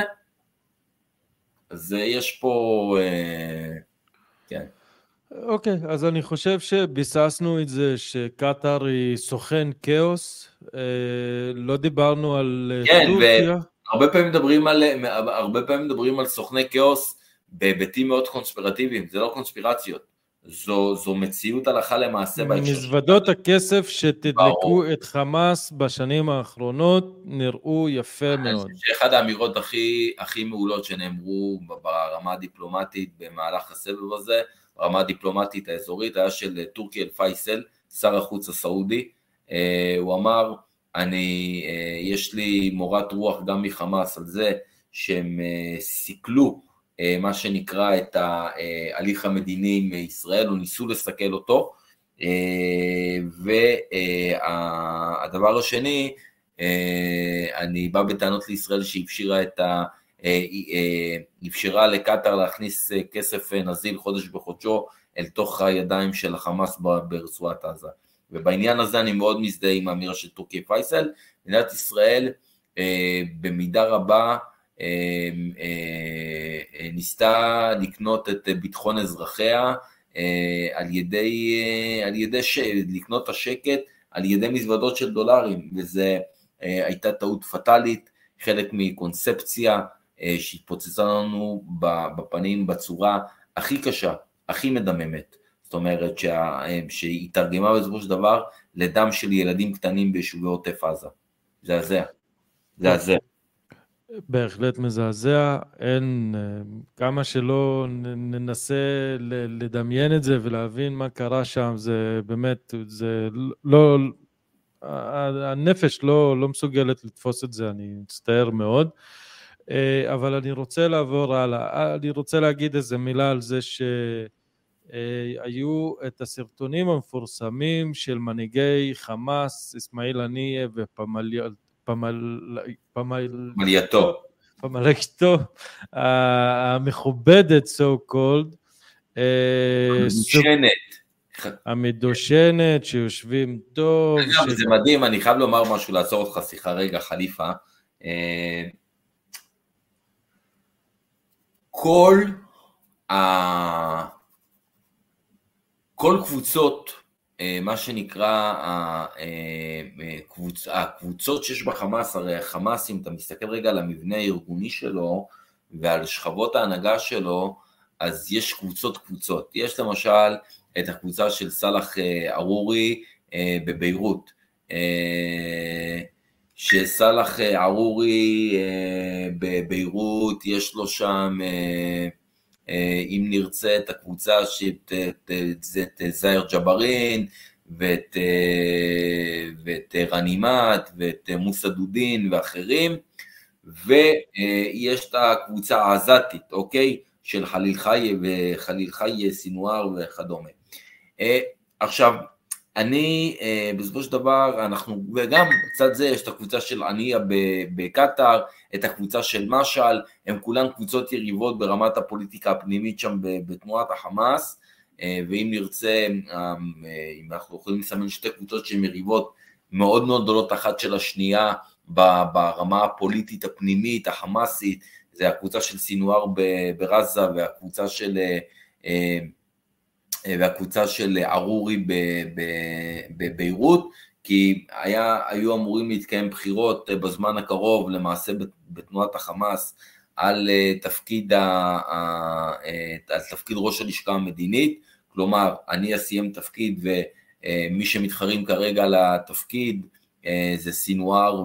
אז יש פה, כן. אוקיי, okay, אז אני חושב שביססנו את זה שקטאר היא סוכן כאוס, לא דיברנו על כן, טורקיה. הרבה פעמים מדברים על, הרבה פעמים מדברים על סוכני כאוס בהיבטים מאוד קונספירטיביים, זה לא קונספירציות, זו, זו מציאות הלכה למעשה בהקשר. מזוודות הכסף שתדלקו את חמאס בשנים האחרונות נראו יפה מאוד. שאחד האמירות הכי, הכי מעולות שנאמרו ברמה הדיפלומטית במהלך הסבב הזה, ברמה הדיפלומטית האזורית, היה של טורקי אל פייסל, שר החוץ הסעודי, אה, הוא אמר, אני, אה, יש לי מורת רוח גם מחמאס על זה שהם אה, סיכלו מה שנקרא את ההליך המדיני עם ישראל, או ניסו לסכל אותו, והדבר השני, אני בא בטענות לישראל שאפשרה את ה... אפשרה לקטאר להכניס כסף נזיל חודש בחודשו אל תוך הידיים של החמאס ברצועת עזה. ובעניין הזה אני מאוד מזדהה עם האמירה של טורקי פייסל. מדינת ישראל אה, במידה רבה אה, אה, אה, ניסתה לקנות את ביטחון אזרחיה אה, על ידי, אה, על ידי ש... לקנות את השקט על ידי מזוודות של דולרים, וזו אה, הייתה טעות פטאלית, חלק מקונספציה אה, שהתפוצצה לנו בפנים בצורה הכי קשה, הכי מדממת. זאת אומרת שה, שהיא תרגמה בסופו של דבר לדם של ילדים קטנים ביישובי עוטף עזה. מזעזע. מזעזע. בהחלט מזעזע, אין, כמה שלא ננסה לדמיין את זה ולהבין מה קרה שם, זה באמת, זה לא, הנפש לא, לא מסוגלת לתפוס את זה, אני מצטער מאוד. אבל אני רוצה לעבור הלאה, אני רוצה להגיד איזה מילה על זה ש... היו את הסרטונים המפורסמים של מנהיגי חמאס, אסמאעיל הנייה ופמלייתו, פמלייתו המכובדת so called, המדושנת. המדושנת, שיושבים טוב. אגב, זה מדהים, אני חייב לומר משהו, לעצור אותך שיחה רגע, חליפה. כל ה... כל קבוצות, אה, מה שנקרא אה, הקבוצות שיש בחמאס, הרי החמאס, אם אתה מסתכל רגע על המבנה הארגוני שלו ועל שכבות ההנהגה שלו, אז יש קבוצות קבוצות. יש למשל את הקבוצה של סאלח אה, ארורי בביירות, שסאלח ערורי בביירות, יש לו שם אה, אם נרצה את הקבוצה את זאיר ג'בארין ואת, אה, ואת רנימט ואת מוסא דודין ואחרים, ויש את הקבוצה העזתית, אוקיי? של חליל חי וחליל חי סינואר וכדומה. אה, עכשיו, אני, אה, בסופו של דבר, אנחנו, וגם קצת זה, יש את הקבוצה של עניה בקטאר, את הקבוצה של משעל, הם כולן קבוצות יריבות ברמת הפוליטיקה הפנימית שם בתנועת החמאס, אה, ואם נרצה, אה, אם אנחנו יכולים לסמן שתי קבוצות שהן יריבות מאוד מאוד גדולות אחת של השנייה ברמה הפוליטית הפנימית, החמאסית, זה הקבוצה של סינואר ברזה והקבוצה של אה, והקבוצה של ערורי בביירות, כי היה, היו אמורים להתקיים בחירות אה, בזמן הקרוב למעשה בתנועת החמאס על אה, תפקיד, ה, על תפקיד ראש הלשכה המדינית, כלומר אני אסיים תפקיד ומי שמתחרים כרגע לתפקיד זה סינואר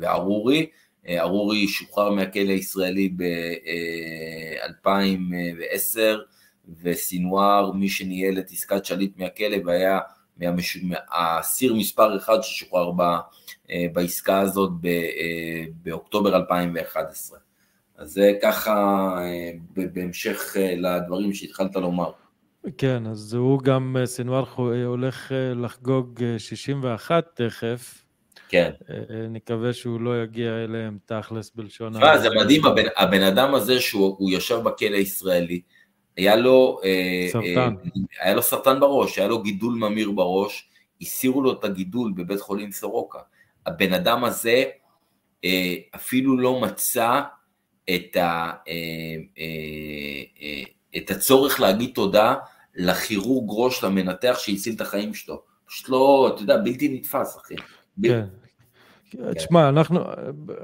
וערורי, ערורי שוחרר מהכלא הישראלי ב-2010 וסינואר, מי שניהל את עסקת שליט מהכלא והיה האסיר מספר אחד ששוחרר ב, אה, בעסקה הזאת ב, אה, באוקטובר 2011. אז זה ככה אה, בהמשך לדברים שהתחלת לומר. כן, אז הוא גם, סינואר הולך לחגוג 61 תכף. כן. נקווה שהוא לא יגיע אליהם תכלס בלשון... תשמע, זה מדהים, הבן, הבן אדם הזה שהוא יושב בכלא הישראלי, היה לו, אה, סרטן. אה, היה לו סרטן בראש, היה לו גידול ממיר בראש, הסירו לו את הגידול בבית חולים סורוקה. הבן אדם הזה אה, אפילו לא מצא את, ה, את הצורך להגיד תודה לכירורג ראש, למנתח שהציל את החיים שלו. פשוט לא, אתה יודע, בלתי נתפס, אחי. כן. תשמע, אנחנו,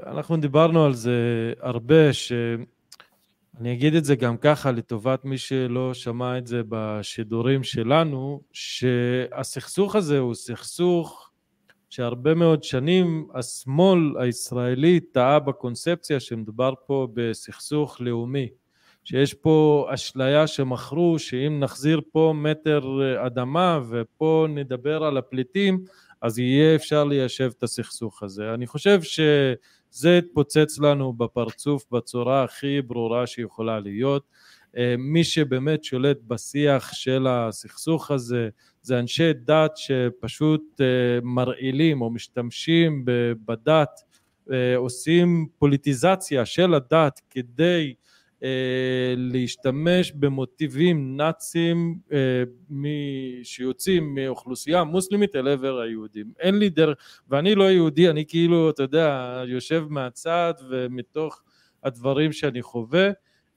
אנחנו דיברנו על זה הרבה, ש... אני אגיד את זה גם ככה לטובת מי שלא שמע את זה בשידורים שלנו, שהסכסוך הזה הוא סכסוך שהרבה מאוד שנים השמאל הישראלי טעה בקונספציה שמדובר פה בסכסוך לאומי, שיש פה אשליה שמכרו שאם נחזיר פה מטר אדמה ופה נדבר על הפליטים אז יהיה אפשר ליישב את הסכסוך הזה. אני חושב ש... זה התפוצץ לנו בפרצוף בצורה הכי ברורה שיכולה להיות. אה, מי שבאמת שולט בשיח של הסכסוך הזה זה אנשי דת שפשוט אה, מרעילים או משתמשים בדת, אה, עושים פוליטיזציה של הדת כדי להשתמש במוטיבים נאצים אה, שיוצאים מאוכלוסייה מוסלמית אל עבר היהודים. אין לי דרך, ואני לא יהודי, אני כאילו, אתה יודע, יושב מהצד ומתוך הדברים שאני חווה,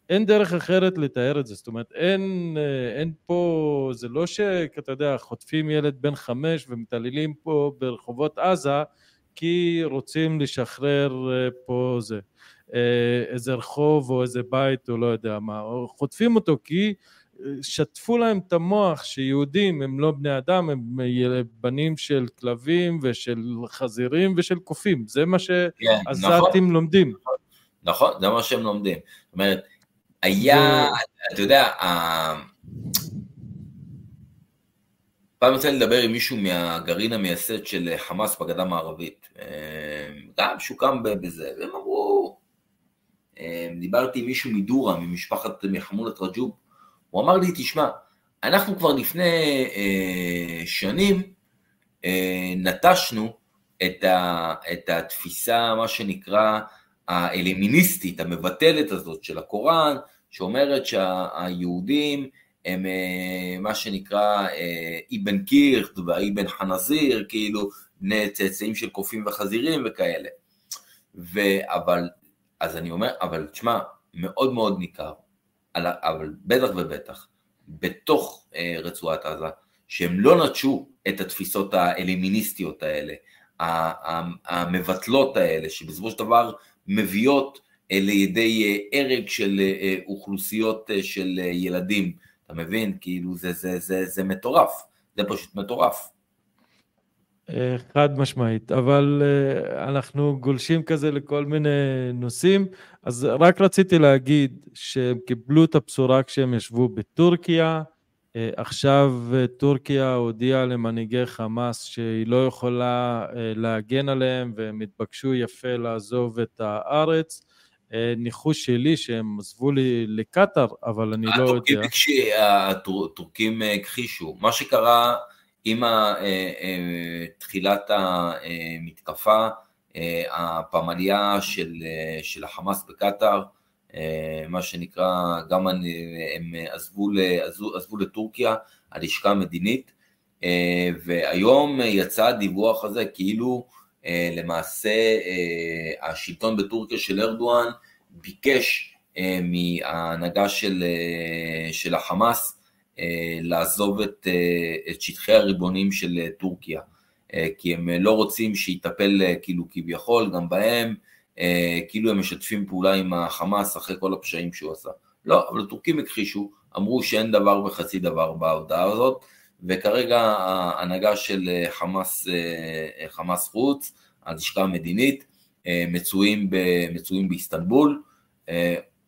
אין דרך אחרת לתאר את זה, זאת אומרת אין, אה, אין פה, זה לא שאתה יודע חוטפים ילד בן חמש ומתעללים פה ברחובות עזה כי רוצים לשחרר פה זה. אה, איזה רחוב או איזה בית או לא יודע מה, או חוטפים אותו כי אה, שטפו להם את המוח שיהודים הם לא בני אדם, הם בנים של כלבים ושל חזירים ושל קופים, זה מה שהעזתים כן, נכון, לומדים. נכון, זה מה שהם לומדים. זאת אומרת, היה, אתה יודע, פעם יצא לי לדבר עם מישהו מהגרעין המייסד של חמאס בגדה המערבית, אה, גם שהוקם בזה, והם אמרו, אמ, דיברתי עם מישהו מדורה, ממשפחת מחמולת רג'וב, הוא אמר לי, תשמע, אנחנו כבר לפני אה, שנים אה, נטשנו את, ה, את התפיסה, מה שנקרא, האלימיניסטית, המבטלת הזאת של הקוראן, שאומרת שהיהודים הם אה, מה שנקרא אה, אבן קירט והאבן חנזיר, כאילו בני צאצאים של קופים וחזירים וכאלה. ו, אבל, אז אני אומר, אבל תשמע, מאוד מאוד ניכר, אבל בטח ובטח, בתוך אה, רצועת עזה, שהם לא נטשו את התפיסות האלימיניסטיות האלה, המבטלות האלה, שבסופו של דבר מביאות לידי הרג של אוכלוסיות של ילדים, אתה מבין? כאילו זה, זה, זה, זה מטורף, זה פשוט מטורף. אה, חד משמעית, אבל אה, אנחנו גולשים כזה לכל מיני נושאים, אז רק רציתי להגיד שהם קיבלו את הבשורה כשהם ישבו בטורקיה, אה, עכשיו טורקיה הודיעה למנהיגי חמאס שהיא לא יכולה להגן עליהם והם התבקשו יפה לעזוב את הארץ. ניחוש שלי שהם עזבו לי לקטאר, אבל אני לא יודע. הטורקים הכחישו. מה שקרה עם אה, אה, תחילת המתקפה, אה, הפמליה של, של החמאס בקטאר, מה שנקרא, גם הם עזבו, עזבו, עזבו לטורקיה, הלשכה המדינית, והיום יצא הדיווח הזה כאילו למעשה השלטון בטורקיה של ארדואן ביקש מההנהגה של, של החמאס לעזוב את, אה, את שטחי הריבונים של אה, טורקיה, כי הם לא רוצים שיטפל כאילו כביכול גם בהם, כאילו הם משתפים פעולה עם החמאס אחרי כל הפשעים שהוא עשה. לא, אבל הטורקים הכחישו, אמרו שאין דבר וחצי דבר בהודעה הזאת, וכרגע ההנהגה של חמאס, חמאס חוץ, הלשכה המדינית, מצויים, ב, מצויים באיסטנבול,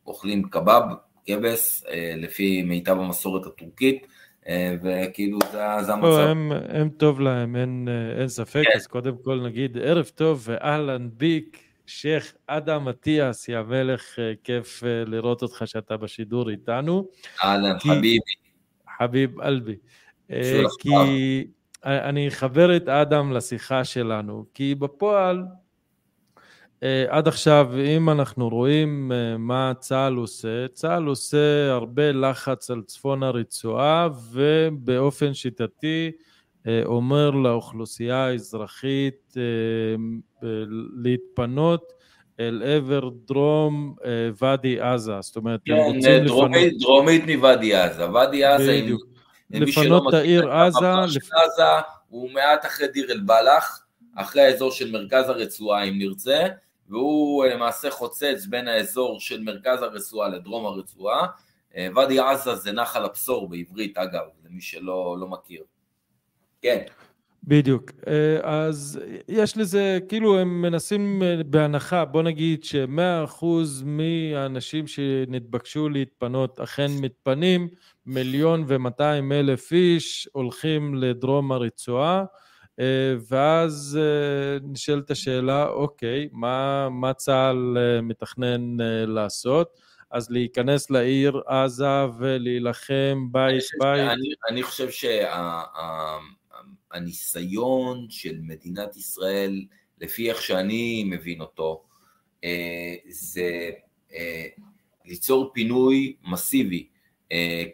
אוכלים קבב, כבש, אה, לפי מיטב המסורת הטורקית, אה, וכאילו זה, זה המצב. לא, הם, הם טוב להם, אין, אה, אין ספק, כן. אז קודם כל נגיד ערב טוב ואהלן ביק, שייח' אדם אטיאס, יא מלך, כיף לראות אותך שאתה בשידור איתנו. אהלן, כי... חביבי. חביב אלבי. כי אני אחבר את אדם לשיחה שלנו, כי בפועל עד עכשיו, אם אנחנו רואים אה, מה צה"ל עושה, צה"ל עושה הרבה לחץ על צפון הרצועה ובאופן שיטתי אה, אומר לאוכלוסייה האזרחית להתפנות אל עבר דרום ואדי עזה, זאת אומרת, כן, הם רוצים דרומית, לפנות... דרומית מוואדי עזה, ואדי עזה, בדיוק. לפנות את העיר עזה, לפ... עזה הוא מעט אחרי דיר אל בלח, אחרי האזור של מרכז הרצועה אם נרצה, והוא אה, למעשה חוצץ בין האזור של מרכז הרצועה לדרום הרצועה. אה, ואדי עזה זה נחל הבשור בעברית, אגב, למי שלא לא מכיר. כן. בדיוק. אה, אז יש לזה, כאילו הם מנסים בהנחה, בוא נגיד שמאה אחוז מהאנשים שנתבקשו להתפנות אכן מתפנים, מיליון ומאתיים אלף איש הולכים לדרום הרצועה. אה, ואז אה, נשאלת השאלה, אוקיי, מה, מה צה"ל אה, מתכנן לעשות? אז להיכנס לעיר עזה ולהילחם בית בית? אני, אני חושב שהניסיון שה, של מדינת ישראל, לפי איך שאני מבין אותו, זה ליצור פינוי מסיבי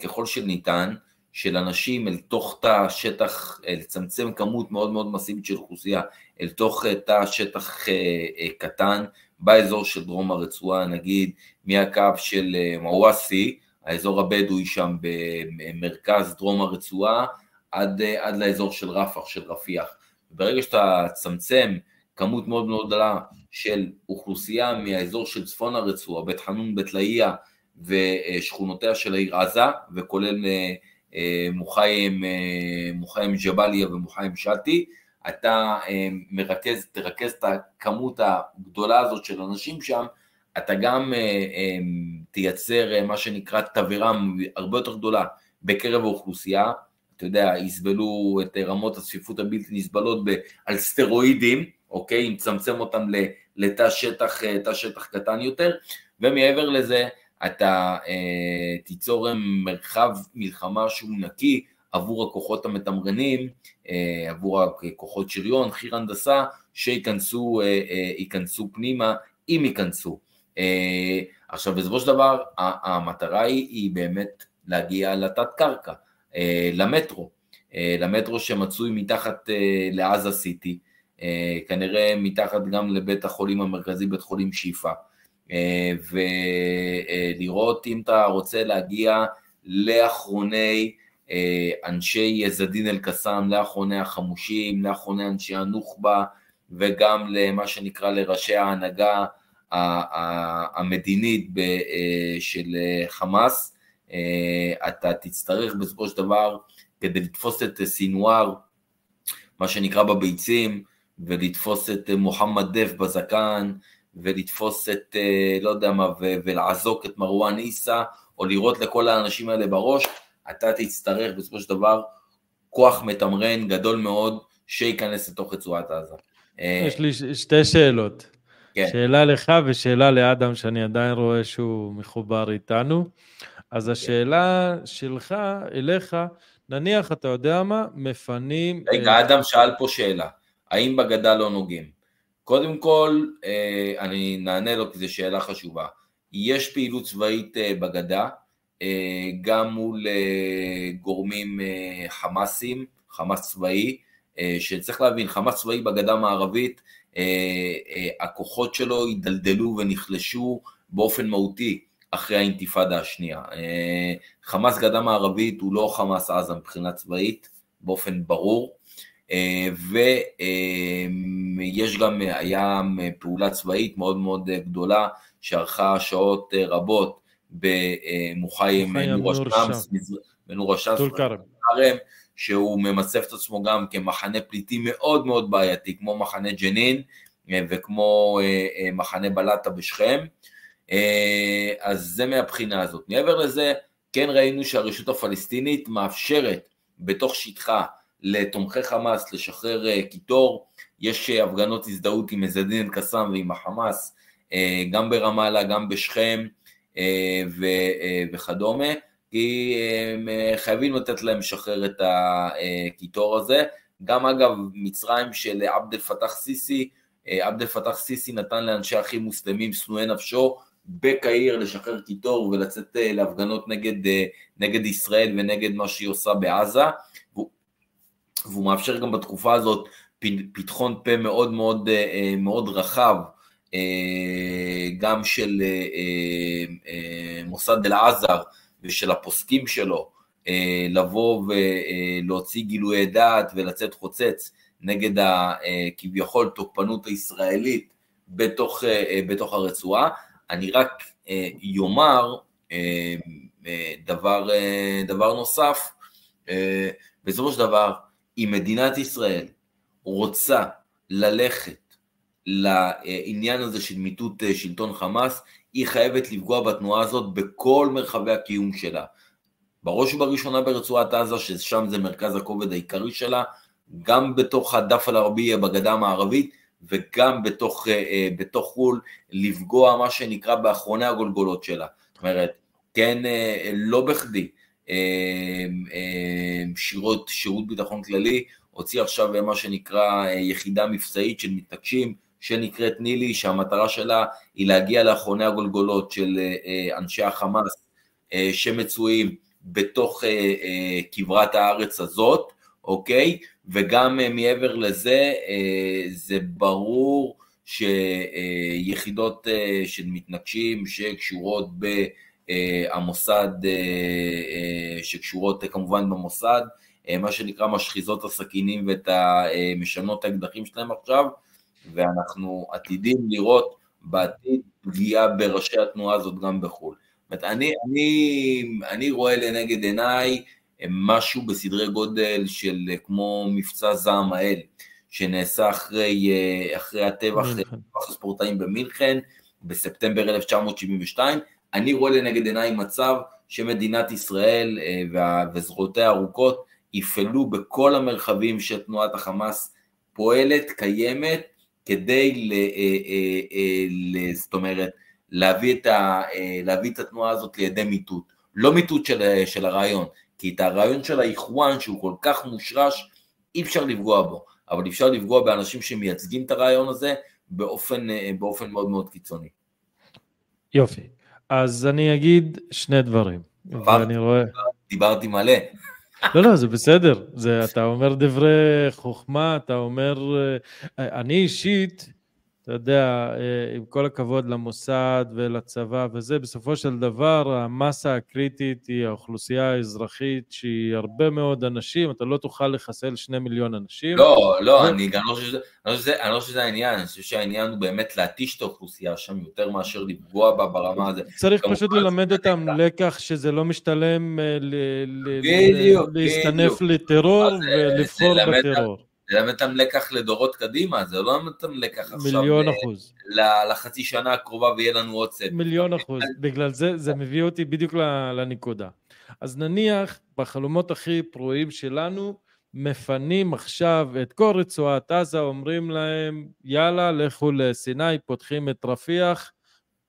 ככל שניתן, של אנשים אל תוך תא שטח, לצמצם כמות מאוד מאוד מסיבית של אוכלוסייה אל תוך אה, תא שטח אה, אה, קטן באזור של דרום הרצועה, נגיד מהקו של מוואסי, האזור הבדואי שם במרכז דרום הרצועה, עד, עד לאזור של רפח, של רפיח. ברגע שאתה תצמצם כמות מאוד מאוד גדולה של אוכלוסייה מהאזור של צפון הרצועה, בית חנון, בית לאיה ושכונותיה של העיר עזה, וכולל מוחיים, מוחיים ג'באליה ומוחיים שאטי, אתה אה, מרכז, תרכז את הכמות הגדולה הזאת של אנשים שם, אתה גם אה, אה, תייצר מה שנקרא תבערה הרבה יותר גדולה בקרב האוכלוסייה, אתה יודע, יסבלו את רמות הצפיפות הבלתי נסבלות על סטרואידים, אוקיי, אם תצמצם אותם לתא שטח, שטח קטן יותר, ומעבר לזה, אתה תיצור מרחב מלחמה שהוא נקי עבור הכוחות המתמרנים, עבור הכוחות שריון, חי"ר הנדסה, שייכנסו פנימה, אם ייכנסו. עכשיו בסופו של דבר המטרה היא, היא באמת להגיע לתת קרקע, למטרו, למטרו שמצוי מתחת לעזה סיטי, כנראה מתחת גם לבית החולים המרכזי, בית חולים שיפה, ולראות אם אתה רוצה להגיע לאחרוני אנשי זדין אל-קסאם, לאחרוני החמושים, לאחרוני אנשי הנוח'בה, וגם למה שנקרא לראשי ההנהגה המדינית של חמאס, אתה תצטרך בסופו של דבר כדי לתפוס את סינואר, מה שנקרא בביצים, ולתפוס את מוחמד דף בזקן, ולתפוס את, לא יודע מה, ולעזוק את מרואן עיסא, או לירות לכל האנשים האלה בראש, אתה תצטרך בסופו של דבר כוח מתמרן גדול מאוד שייכנס לתוך רצועת עזה. יש לי שתי שאלות. כן. שאלה לך ושאלה לאדם, שאני עדיין רואה שהוא מחובר איתנו. אז כן. השאלה שלך, אליך, נניח, אתה יודע מה, מפנים... רגע, אדם שאל פה שאלה, האם בגדה לא נוגעים? קודם כל, אה, אני נענה לו כי זו שאלה חשובה. יש פעילות צבאית אה, בגדה, אה, גם מול גורמים חמאסים, חמאס צבאי, שצריך להבין, חמאס צבאי בגדה המערבית הכוחות שלו הידלדלו ונחלשו באופן מהותי אחרי האינתיפאדה השנייה. חמאס גדה מערבית הוא לא חמאס עזה מבחינה צבאית, באופן ברור, ויש גם, היה פעולה צבאית מאוד מאוד גדולה שארכה שעות רבות במוחיים נור א-שמס, טול כרם, שהוא ממצב את עצמו גם כמחנה פליטים מאוד מאוד בעייתי, כמו מחנה ג'נין אה, וכמו אה, אה, מחנה בלטה בשכם, אז זה מהבחינה הזאת. מעבר לזה, כן ראינו שהרשות הפלסטינית מאפשרת בתוך שטחה לתומכי חמאס לשחרר קיטור, יש הפגנות הזדהות עם עזדין אל-קסאם ועם החמאס, גם ברמאללה, גם בשכם וכדומה. כי אה, חייבים לתת להם לשחרר את הקיטור הזה. גם אגב, מצרים של עבד אל פתח סיסי, אה, עבד אל פתח סיסי נתן לאנשי אחים מוסלמים שנואי נפשו בקהיר לשחרר קיטור ולצאת אה, להפגנות נגד, נגד ישראל ונגד מה שהיא עושה בעזה, והוא, מאפשר גם בתקופה הזאת פתחון פה מאוד מאוד, מאוד רחב, גם של מוסד אל-עזר, ושל הפוסקים שלו אה, לבוא ולהוציא גילויי דעת ולצאת חוצץ נגד הכביכול אה, תוקפנות הישראלית בתוך, אה, בתוך הרצועה. אני רק יאמר דבר, דבר נוסף, בסופו של דבר, אם מדינת ישראל רוצה ללכת לעניין הזה של מיטוט שלטון חמאס, היא חייבת לפגוע בתנועה הזאת בכל מרחבי הקיום שלה. בראש ובראשונה ברצועת עזה, ששם זה מרכז הכובד העיקרי שלה, גם בתוך הדף אל-ערבייה בגדה המערבית, וגם בתוך, אה, בתוך חו"ל, לפגוע מה שנקרא באחרוני הגולגולות שלה. זאת אומרת, כן, אה, לא בכדי, אה, שירות, שירות ביטחון כללי הוציא עכשיו מה שנקרא יחידה מבצעית של מתנגשים, שנקראת נילי, שהמטרה שלה היא להגיע לאחרוני הגולגולות של אה, אה, אנשי החמאס אה, שמצויים בתוך כברת הארץ הזאת, אוקיי? וגם מעבר לזה, זה ברור שיחידות של מתנגשים שקשורות במוסד, שקשורות כמובן במוסד, מה שנקרא משחיזות הסכינים ואת המשנות האקדחים שלהם עכשיו, ואנחנו עתידים לראות בעתיד פגיעה בראשי התנועה הזאת גם בחו"ל. זאת אני, אני, אני רואה לנגד עיניי משהו בסדרי גודל של כמו מבצע זעם האל, שנעשה אחרי, אחרי הטבח הספורטאים במינכן בספטמבר 1972. אני רואה לנגד עיניי מצב שמדינת ישראל אה, וזרועותיה הארוכות יפעלו בכל המרחבים שתנועת החמאס פועלת, קיימת, כדי, ל, אה, אה, ל, זאת אומרת, להביא את, ה, להביא את התנועה הזאת לידי מיטוט. לא מיטוט של, של הרעיון, כי את הרעיון של האיחואן שהוא כל כך מושרש, אי אפשר לפגוע בו, אבל אפשר לפגוע באנשים שמייצגים את הרעיון הזה באופן, באופן מאוד מאוד קיצוני. יופי, אז אני אגיד שני דברים, ואני רואה... דיברתי מלא. לא, לא, זה בסדר, זה, אתה אומר דברי חוכמה, אתה אומר... אה, אני אישית, אתה יודע, אה, עם כל הכבוד למוסד ולצבא וזה, בסופו של דבר המסה הקריטית היא האוכלוסייה האזרחית שהיא הרבה מאוד אנשים, אתה לא תוכל לחסל שני מיליון אנשים. לא, לא, ו... אני גם לא חושב שזה, לא שזה, אני לא חושב שזה העניין, אני חושב שהעניין הוא באמת להתיש את האוכלוסייה שם יותר מאשר לפגוע בה ברמה הזאת. צריך פשוט ללמד אותם לקח שזה לא משתלם אה, ל, ל, בדיוק, להסתנף לטרור ולבחור בטרור. זה אותם לקח לדורות קדימה, זה לא אותם לקח עכשיו מיליון אחוז. לחצי שנה הקרובה ויהיה לנו עוד סט. מיליון אחוז, בגלל זה זה מביא אותי בדיוק לנקודה. אז נניח בחלומות הכי פרועים שלנו, מפנים עכשיו את כל רצועת עזה, אומרים להם יאללה לכו לסיני, פותחים את רפיח,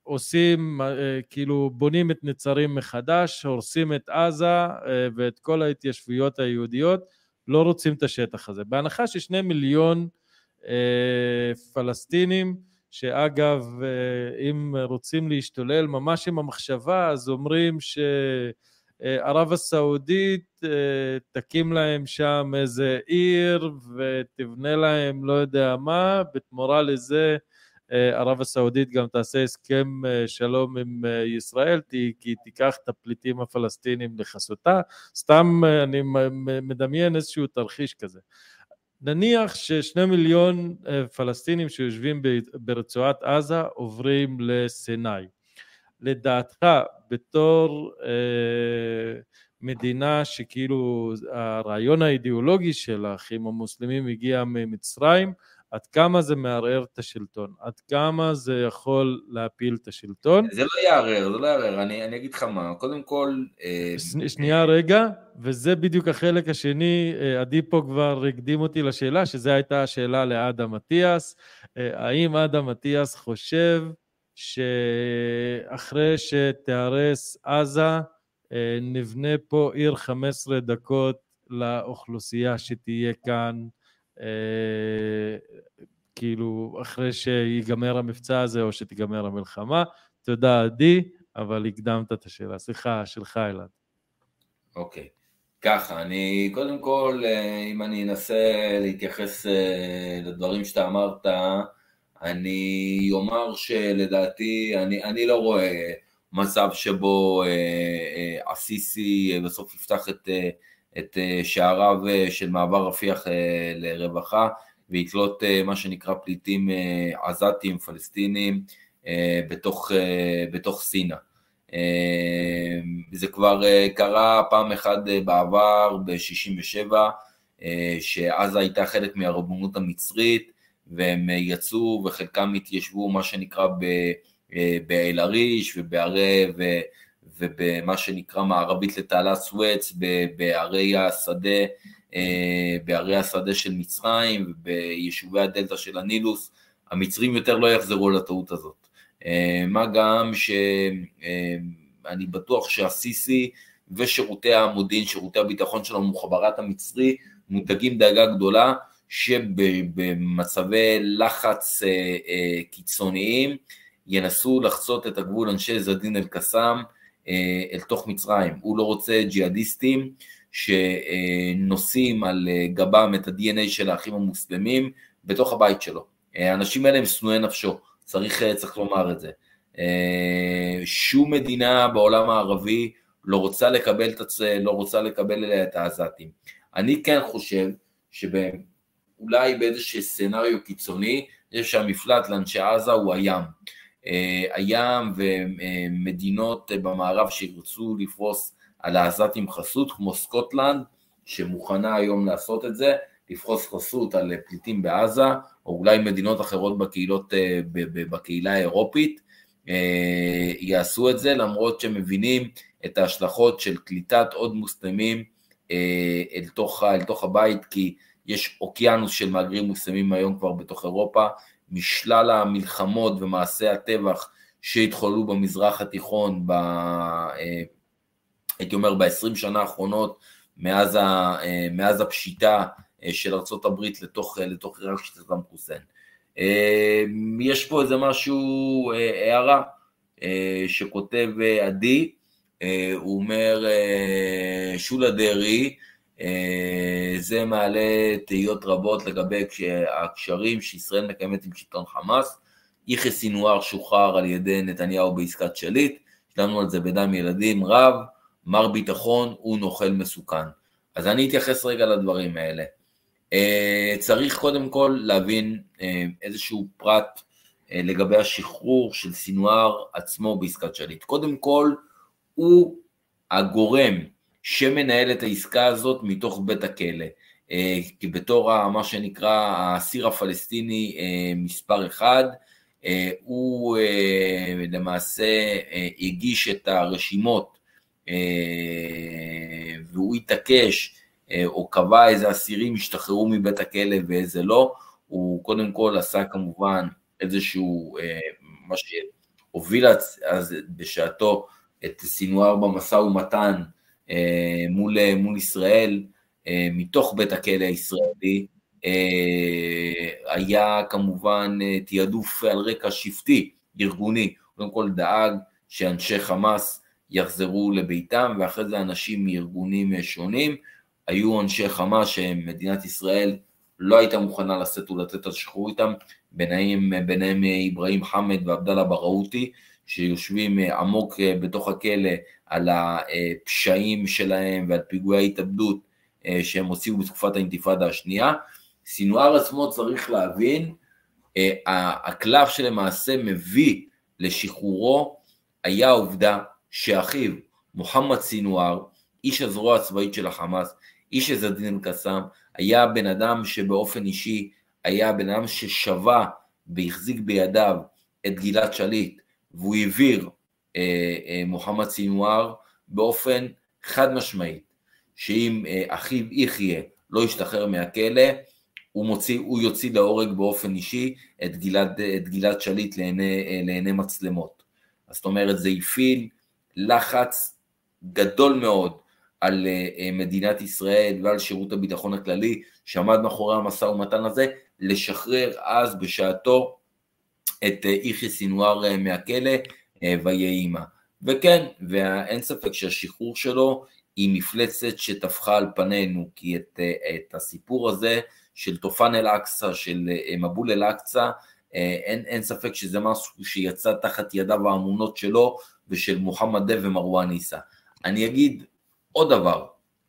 עושים, אה, כאילו בונים את נצרים מחדש, הורסים את עזה אה, ואת כל ההתיישבויות היהודיות, לא רוצים את השטח הזה. בהנחה ששני מיליון אה, פלסטינים, שאגב, אה, אם רוצים להשתולל ממש עם המחשבה, אז אומרים שערב הסעודית אה, תקים להם שם איזה עיר ותבנה להם לא יודע מה, בתמורה לזה אה, ערב הסעודית גם תעשה הסכם אה, שלום עם אה, ישראל, כי תיקח את הפליטים הפלסטינים לחסותה, סתם אני מדמיין איזשהו תרחיש כזה. נניח ששני מיליון פלסטינים שיושבים ברצועת עזה עוברים לסיני. לדעתך, בתור אה, מדינה שכאילו הרעיון האידיאולוגי של האחים המוסלמים הגיע ממצרים, עד כמה זה מערער את השלטון, עד כמה זה יכול להפיל את השלטון. זה לא יערער, זה לא יערער, אני, אני אגיד לך מה, קודם כל... אה, שנייה רגע, וזה בדיוק החלק השני, אה, עדי פה כבר הקדים אותי לשאלה, שזו הייתה השאלה לאדם אטיאס, אה, האם אדם אטיאס חושב שאחרי שתיהרס עזה, נבנה פה עיר 15 דקות לאוכלוסייה שתהיה כאן, כאילו אחרי שיגמר המבצע הזה או שתיגמר המלחמה. תודה עדי, אבל הקדמת את השאלה. סליחה, שלך אלעד. אוקיי. ככה, אני קודם כל, אה, אם אני אנסה להתייחס אה, לדברים שאתה אמרת, אני אומר שלדעתי, אני, אני לא רואה מצב שבו בסוף יפתח את את אה, שעריו אה, של מעבר רפיח אה, לרווחה ויקלוט מה שנקרא פליטים עזתיים פלסטינים בתוך, בתוך סינה. זה כבר קרה פעם אחת בעבר, ב-67', שעזה הייתה חלק מהרבנות המצרית, והם יצאו וחלקם התיישבו מה שנקרא באל-עריש ובערי, ובמה שנקרא מערבית לתעלת סואץ, בערי השדה, אה, בערי השדה של מצרים וביישובי הדלתא של הנילוס, המצרים יותר לא יחזרו לטעות הזאת. אה, מה גם שאני אה, בטוח שהסיסי ושירותי המודיעין, שירותי הביטחון של המוחברת המצרי, מותגים דאגה גדולה שבמצבי לחץ קיצוניים ינסו לחצות את הגבול אנשי זדין אל-קסאם אל תוך מצרים, הוא לא רוצה ג'יהאדיסטים שנושאים על אה, גבם את ה-DNA של האחים המוסלמים בתוך הבית שלו. אה, האנשים האלה הם שנואי נפשו, צריך, צריך לומר את זה. שום מדינה בעולם הערבי לא רוצה לקבל את, הצ... לא רוצה לקבל אליה את העזתים. אני כן חושב שאולי באיזשהו סצנריו קיצוני, יש שהמפלט לאנשי עזה הוא הים. אה, הים ומדינות במערב שירצו לפרוס על העזתים חסות, כמו סקוטלנד, שמוכנה היום לעשות את זה, לפרוס חסות על פליטים בעזה, או אולי מדינות אחרות בקהילות, אה, בקהילה האירופית, אה, יעשו את זה, למרות שהם מבינים את ההשלכות של קליטת עוד מוסלמים אל תוך, אל תוך הבית, כי יש אוקיינוס של מהגרים מוסלמים היום כבר בתוך אירופה, משלל המלחמות ומעשי הטבח שהתחוללו במזרח התיכון, ב, הייתי אומר ב-20 שנה האחרונות, מאז, ה, מאז הפשיטה של ארה"ב לתוך, לתוך עיראק של סדאם חוסיין. יש פה איזה משהו, הערה, שכותב עדי, הוא אומר, שולה דרעי, זה מעלה תהיות רבות לגבי הקשרים שישראל מקיימת עם שלטון חמאס. יחיא סינואר שוחרר על ידי נתניהו בעסקת שליט, שלנו על זה בדם ילדים רב, מר ביטחון הוא נוכל מסוכן. אז אני אתייחס רגע לדברים האלה. אה, צריך קודם כל להבין אה, איזשהו פרט אה, לגבי השחרור של סינואר עצמו בעסקת שליט. קודם כל, הוא הגורם שמנהל את העסקה הזאת מתוך בית הכלא. כי בתור מה שנקרא האסיר הפלסטיני מספר אחד, הוא למעשה הגיש את הרשימות והוא התעקש אה, או קבע איזה אסירים השתחררו מבית הכלא ואיזה לא, הוא קודם כל עשה כמובן איזשהו, אה, מה שהוביל אז בשעתו את סינואר במשא ומתן אה, מול, מול ישראל, מתוך בית הכלא הישראלי, היה כמובן תעדוף על רקע שבטי, ארגוני, קודם כל דאג שאנשי חמאס יחזרו לביתם, ואחרי זה אנשים מארגונים שונים, היו אנשי חמאס שמדינת ישראל לא הייתה מוכנה לשאת ולתת את השחרור איתם, ביניהם, ביניהם אברהים חמד ועבדאללה בראותי, שיושבים עמוק בתוך הכלא על הפשעים שלהם ועל פיגועי ההתאבדות שהם הוציאו בתקופת האינתיפאדה השנייה. סינואר עצמו צריך להבין, הקלף שלמעשה מביא לשחרורו היה העובדה שאחיו, מוחמד סינואר, איש הזרוע הצבאית של החמאס, איש עזדין אל-קסאם, היה בן אדם שבאופן אישי היה בן אדם ששבה והחזיק בידיו את גלעד שליט, והוא העביר אה, אה, מוחמד סינואר באופן חד משמעי, שאם אה, אחיו יחיה לא ישתחרר מהכלא, הוא, מוציא, הוא יוציא להורג באופן אישי את גלעד, את גלעד שליט לעיני, אה, לעיני מצלמות. זאת אומרת, זה הפעיל לחץ גדול מאוד על אה, אה, מדינת ישראל ועל שירות הביטחון הכללי שעמד מאחורי המשא ומתן הזה, לשחרר אז בשעתו את אה, יחיא סינואר מהכלא ויהי עימה. וכן, ואין ספק שהשחרור שלו היא מפלצת שטפחה על פנינו, כי את, את הסיפור הזה של תופן אל-אקצא, של מבול אל-אקצא, אין, אין ספק שזה משהו שיצא תחת ידיו האמונות שלו ושל מוחמד דב ומרואן עיסא. אני אגיד עוד דבר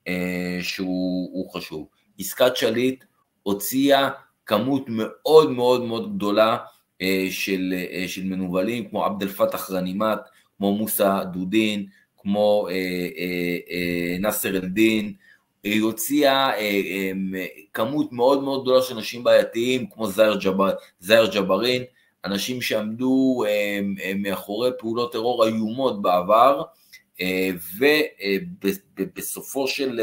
אה, שהוא חשוב, עסקת שליט הוציאה כמות מאוד מאוד מאוד גדולה אה, של, אה, של מנוולים כמו עבד אל פתח רנימט, כמו מוסא דודין, כמו אה, אה, אה, נאסר אל-דין, היא הוציאה אה, אה, כמות מאוד מאוד גדולה של אנשים בעייתיים כמו זאיר, ג'בר, זאיר ג'בארין, אנשים שעמדו אה, אה, מאחורי פעולות טרור איומות בעבר, אה, ובסופו של,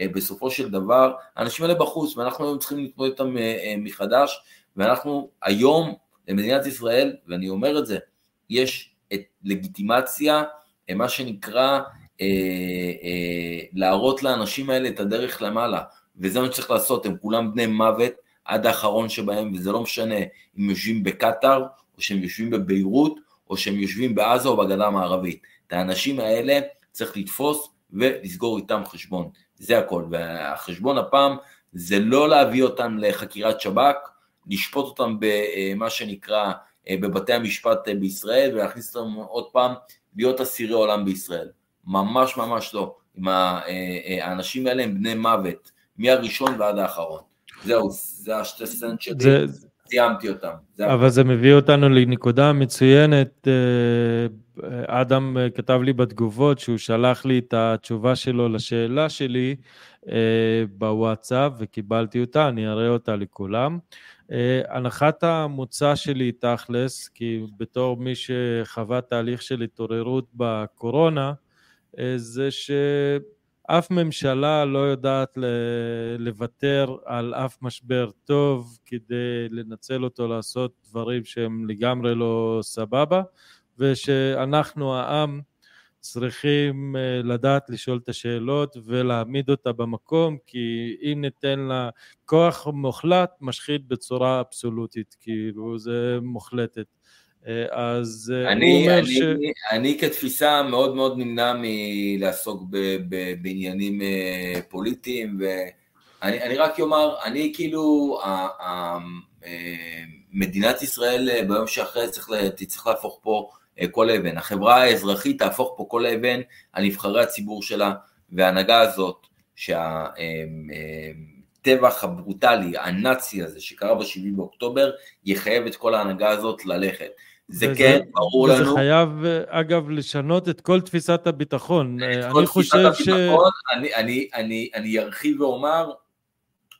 אה, בסופו של דבר, האנשים האלה בחוץ, ואנחנו היום צריכים להתמודד איתם אה, מחדש, ואנחנו היום, למדינת ישראל, ואני אומר את זה, יש את לגיטימציה, מה שנקרא, להראות לאנשים האלה את הדרך למעלה, וזה מה שצריך לעשות, הם כולם בני מוות עד האחרון שבהם, וזה לא משנה אם יושבים בקטאר, או שהם יושבים בביירות, או שהם יושבים בעזה או בגדה המערבית. את האנשים האלה צריך לתפוס ולסגור איתם חשבון, זה הכל. והחשבון הפעם זה לא להביא אותם לחקירת שב"כ, לשפוט אותם במה שנקרא בבתי המשפט בישראל ולהכניס אותם עוד פעם להיות אסירי עולם בישראל. ממש ממש לא. האנשים האלה הם בני מוות, מהראשון ועד האחרון. זהו, זה השתי סנט שלי. זה, סיימתי אותם. אבל זה מביא אותנו לנקודה מצוינת. אה, אדם אה, כתב לי בתגובות שהוא שלח לי את התשובה שלו לשאלה שלי אה, בוואטסאפ וקיבלתי אותה, אני אראה אותה לכולם. הנחת המוצא שלי תכלס, כי בתור מי שחווה תהליך של התעוררות בקורונה, זה ש... אף ממשלה לא יודעת לוותר על אף משבר טוב כדי לנצל אותו לעשות דברים שהם לגמרי לא סבבה, ושאנחנו העם צריכים אה, לדעת לשאול את השאלות ולהעמיד אותה במקום, כי אם ניתן לה כוח מוחלט, משחית בצורה אבסולוטית, כאילו זה מוחלטת. אה, אז אה, אני, הוא אומר אני, ש... אני כתפיסה מאוד מאוד נמנע מלעסוק ב, ב, בעניינים פוליטיים, ואני רק אומר, אני כאילו, ה, ה, מדינת ישראל ביום שאחרי צריך, צריך להפוך פה כל אבן. החברה האזרחית תהפוך פה כל אבן על נבחרי הציבור שלה, וההנהגה הזאת, שהטבח הברוטלי, הנאצי הזה שקרה ב-7 באוקטובר, יחייב את כל ההנהגה הזאת ללכת. זה וזה, כן, ברור וזה לנו. וזה חייב, אגב, לשנות את כל תפיסת הביטחון. את כל אני חושב הביטחון, ש... אני, אני, אני, אני ארחיב ואומר,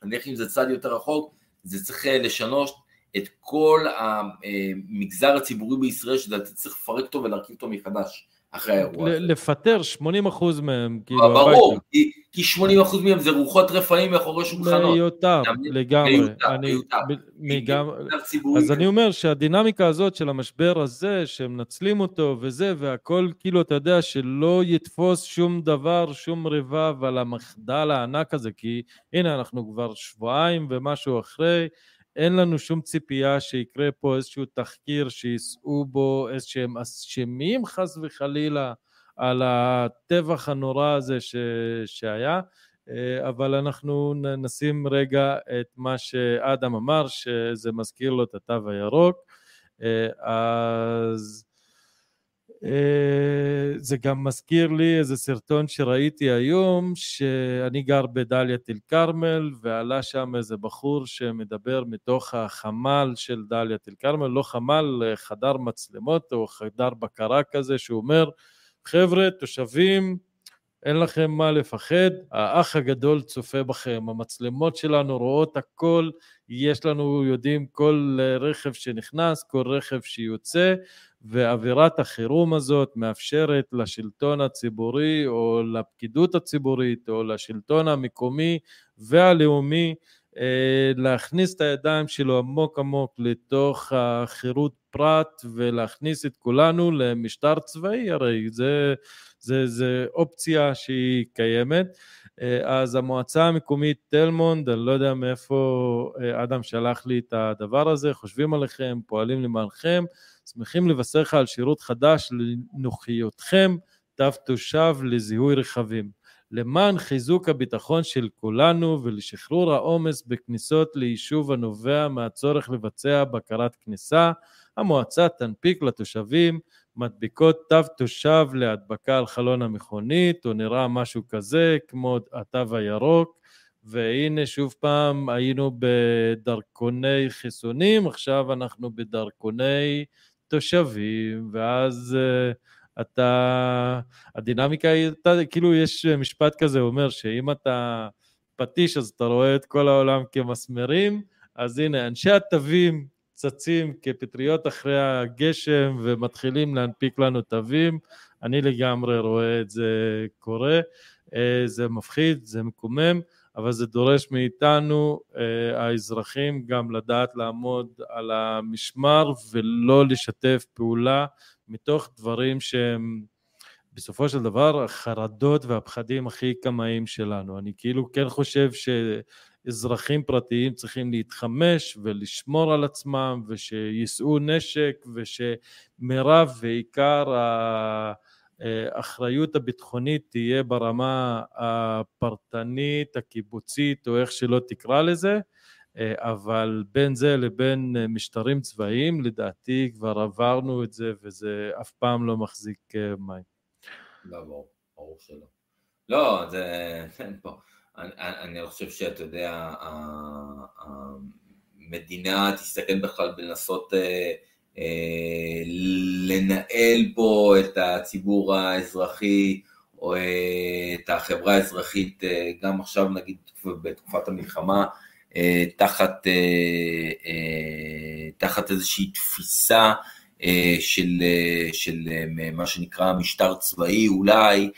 אני אלך עם זה צעד יותר רחוק, זה צריך לשנות את כל המגזר הציבורי בישראל, שלדעתי צריך לפרק אותו ולהרכיב אותו מחדש. אחרי האירוע הזה. לפטר 80 אחוז מהם, כאילו, הביתה. ברור, כי, כי 80 אחוז מהם זה רוחות רפאים מאחורי שולחנות. מיותר, לגמרי. מיותר, מיותר. אז אני אומר שהדינמיקה הזאת של המשבר הזה, שמנצלים אותו וזה, והכל כאילו, אתה יודע, שלא יתפוס שום דבר, שום רבב על המחדל הענק הזה, כי הנה, אנחנו כבר שבועיים ומשהו אחרי, אין לנו שום ציפייה שיקרה פה איזשהו תחקיר שיישאו בו איזשהם אשמים חס וחלילה על הטבח הנורא הזה ש... שהיה, אה, אבל אנחנו נשים רגע את מה שאדם אמר, שזה מזכיר לו את התו הירוק. אה, אז זה גם מזכיר לי איזה סרטון שראיתי היום, שאני גר בדאלית אל כרמל, ועלה שם איזה בחור שמדבר מתוך החמ"ל של דאלית אל כרמל, לא חמ"ל, חדר מצלמות או חדר בקרה כזה, שהוא אומר, חבר'ה, תושבים, אין לכם מה לפחד, האח הגדול צופה בכם, המצלמות שלנו רואות הכל, יש לנו, יודעים כל רכב שנכנס, כל רכב שיוצא, ואווירת החירום הזאת מאפשרת לשלטון הציבורי או לפקידות הציבורית או לשלטון המקומי והלאומי אה, להכניס את הידיים שלו עמוק עמוק לתוך החירות פרט ולהכניס את כולנו למשטר צבאי, הרי זה, זה, זה אופציה שהיא קיימת. אה, אז המועצה המקומית תל מונד, אני לא יודע מאיפה אה, אדם שלח לי את הדבר הזה, חושבים עליכם, פועלים למענכם, שמחים לבשר לך על שירות חדש לנוחיותכם, תו תושב לזיהוי רכבים. למען חיזוק הביטחון של כולנו ולשחרור העומס בכניסות ליישוב הנובע מהצורך לבצע בקרת כניסה, המועצה תנפיק לתושבים מדביקות תו תושב להדבקה על חלון המכונית, או נראה משהו כזה, כמו התו הירוק, והנה שוב פעם היינו בדרכוני חיסונים, עכשיו אנחנו בדרכוני תושבים, ואז uh, אתה, הדינמיקה היא, אתה, כאילו יש משפט כזה, הוא אומר שאם אתה פטיש אז אתה רואה את כל העולם כמסמרים, אז הנה, אנשי התווים צצים כפטריות אחרי הגשם ומתחילים להנפיק לנו תווים, אני לגמרי רואה את זה קורה, אה, זה מפחיד, זה מקומם, אבל זה דורש מאיתנו, אה, האזרחים, גם לדעת לעמוד על המשמר ולא לשתף פעולה מתוך דברים שהם בסופו של דבר החרדות והפחדים הכי קמאיים שלנו. אני כאילו כן חושב שאזרחים פרטיים צריכים להתחמש ולשמור על עצמם ושיישאו נשק ושמרב ועיקר ה... האחריות הביטחונית תהיה ברמה הפרטנית, הקיבוצית, או איך שלא תקרא לזה, אבל בין זה לבין משטרים צבאיים, לדעתי כבר עברנו את זה וזה אף פעם לא מחזיק אה, מים. לא, ברור, שלא. לא, זה, אין פה. אני, חושב שאתה יודע, המדינה תסתכל בכלל בלנסות אה, אה, לנהל פה את הציבור האזרחי או אה, את החברה האזרחית, אה, גם עכשיו נגיד בתקופת המלחמה, תחת, תחת איזושהי תפיסה של, של מה שנקרא משטר צבאי אולי,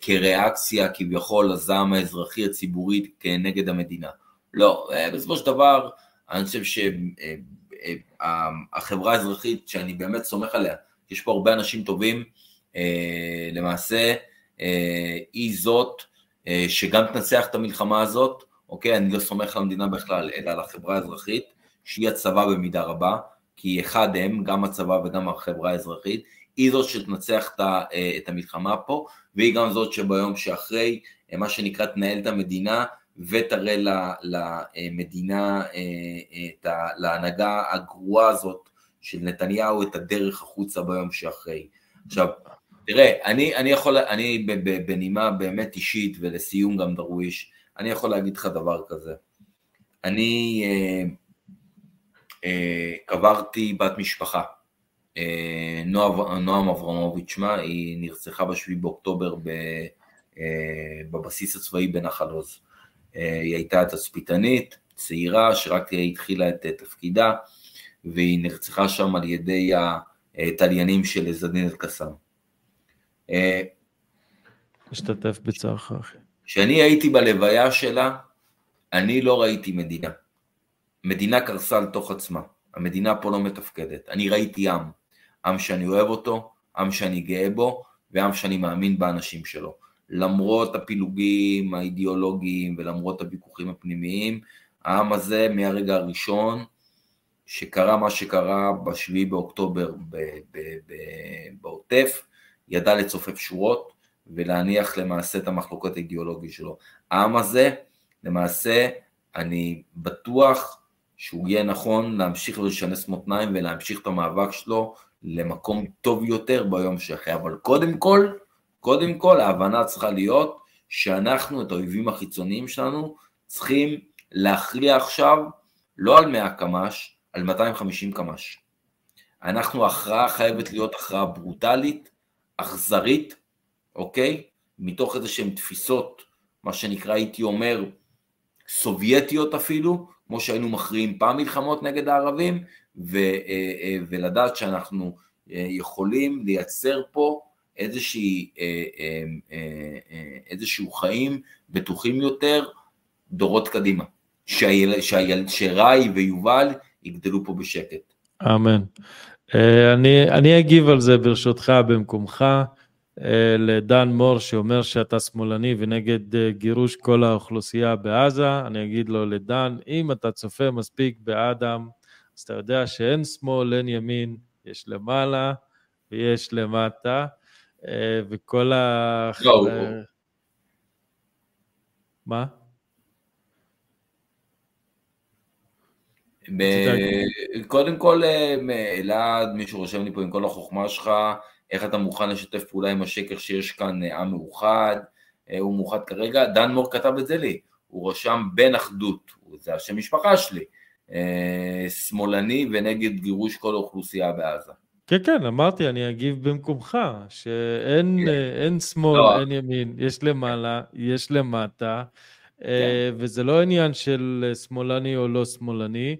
כריאקציה כביכול לזעם האזרחי הציבורי כנגד המדינה. לא, בסופו של דבר אני חושב החברה האזרחית, שאני באמת סומך עליה, יש פה הרבה אנשים טובים, למעשה היא זאת שגם תנצח את המלחמה הזאת, אוקיי? אני לא סומך על המדינה בכלל, אלא על החברה האזרחית, שהיא הצבא במידה רבה, כי אחד הם, גם הצבא וגם החברה האזרחית, היא זאת שתנצח את המלחמה פה, והיא גם זאת שביום שאחרי, מה שנקרא, תנהל את המדינה ותראה למדינה, להנהגה הגרועה הזאת של נתניהו את הדרך החוצה ביום שאחרי. עכשיו, תראה, אני, אני יכול, אני בנימה באמת אישית ולסיום גם דרוויש, אני יכול להגיד לך דבר כזה. אני אה, אה, קברתי בת משפחה, אה, נועם, נועם אברמוביץ' שמה, היא נרצחה ב-7 באוקטובר ב, אה, בבסיס הצבאי בנחל עוז. אה, היא הייתה תצפיתנית, צעירה, שרק התחילה את תפקידה, והיא נרצחה שם על ידי התליינים של זדין אל-קסאם. משתתף בצערך, אחי. כשאני הייתי בלוויה שלה, אני לא ראיתי מדינה. מדינה קרסה לתוך עצמה, המדינה פה לא מתפקדת. אני ראיתי עם, עם שאני אוהב אותו, עם שאני גאה בו, ועם שאני מאמין באנשים שלו. למרות הפילוגים האידיאולוגיים ולמרות הוויכוחים הפנימיים, העם הזה מהרגע הראשון שקרה מה שקרה ב-7 באוקטובר בעוטף, ידע לצופף שורות ולהניח למעשה את המחלוקות האידיאולוגיות שלו. העם הזה, למעשה, אני בטוח שהוא יהיה נכון להמשיך ולשנס מותניים ולהמשיך את המאבק שלו למקום טוב יותר ביום שאחרי. אבל קודם כל, קודם כל ההבנה צריכה להיות שאנחנו את האויבים החיצוניים שלנו צריכים להכריע עכשיו לא על 100 קמ"ש, על 250 קמ"ש. אנחנו, הכרעה חייבת להיות הכרעה ברוטלית, אכזרית, אוקיי? מתוך איזה שהן תפיסות, מה שנקרא, הייתי אומר, סובייטיות אפילו, כמו שהיינו מכריעים פעם מלחמות נגד הערבים, ו, אה, אה, ולדעת שאנחנו אה, יכולים לייצר פה איזושהי, איזשהו חיים בטוחים יותר דורות קדימה, שהיל, שהיל, שראי ויובל יגדלו פה בשקט. אמן. אני, אני אגיב על זה ברשותך במקומך. אה, לדן מור שאומר שאתה שמאלני ונגד אה, גירוש כל האוכלוסייה בעזה, אני אגיד לו לדן, אם אתה צופה מספיק באדם, אז אתה יודע שאין שמאל, אין ימין, יש למעלה ויש למטה, אה, וכל ה... לא, מה? קודם כל, אלעד, מישהו רושם לי פה עם כל החוכמה שלך, איך אתה מוכן לשתף פעולה עם השקר שיש כאן אה, עם מאוחד, אה, הוא מאוחד כרגע, דן מור כתב את זה לי, הוא רשם בן אחדות, זה השם משפחה שלי, אה, שמאלני ונגד גירוש כל האוכלוסייה בעזה. כן, כן, אמרתי, אני אגיב במקומך, שאין כן. אין שמאל, לא. אין ימין, יש למעלה, יש למטה, כן. וזה לא עניין של שמאלני או לא שמאלני,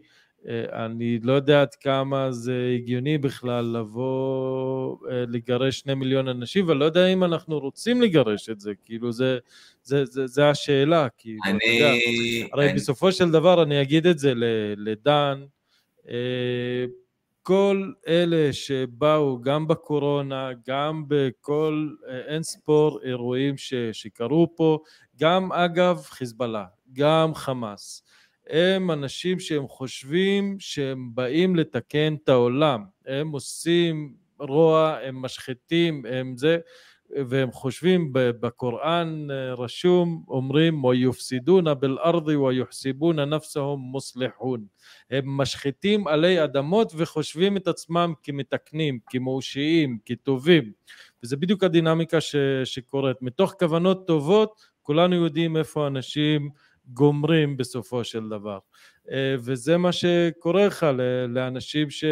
אה, אני לא יודע עד כמה זה הגיוני בכלל לבוא אה, לגרש שני מיליון אנשים, ואני לא יודע אם אנחנו רוצים לגרש את זה, כאילו זה, זה, זה, זה השאלה, כאילו, אני... אתה יודע, הרי אני... בסופו של דבר אני אגיד את זה לדן, אה, כל אלה שבאו גם בקורונה, גם בכל אין ספור אירועים ש, שקרו פה, גם אגב חיזבאללה, גם חמאס, הם אנשים שהם חושבים שהם באים לתקן את העולם, הם עושים רוע, הם משחיתים, הם זה, והם חושבים בקוראן אה, רשום, אומרים ויופסידונה באלארדי ויוחסיבונה נפסהם מוסלחון. הם משחיתים עלי אדמות וחושבים את עצמם כמתקנים, כמאושיים, כטובים. וזה בדיוק הדינמיקה ש, שקורית. מתוך כוונות טובות, כולנו יודעים איפה אנשים גומרים בסופו של דבר. אה, וזה מה שקורה לך לאנשים ש,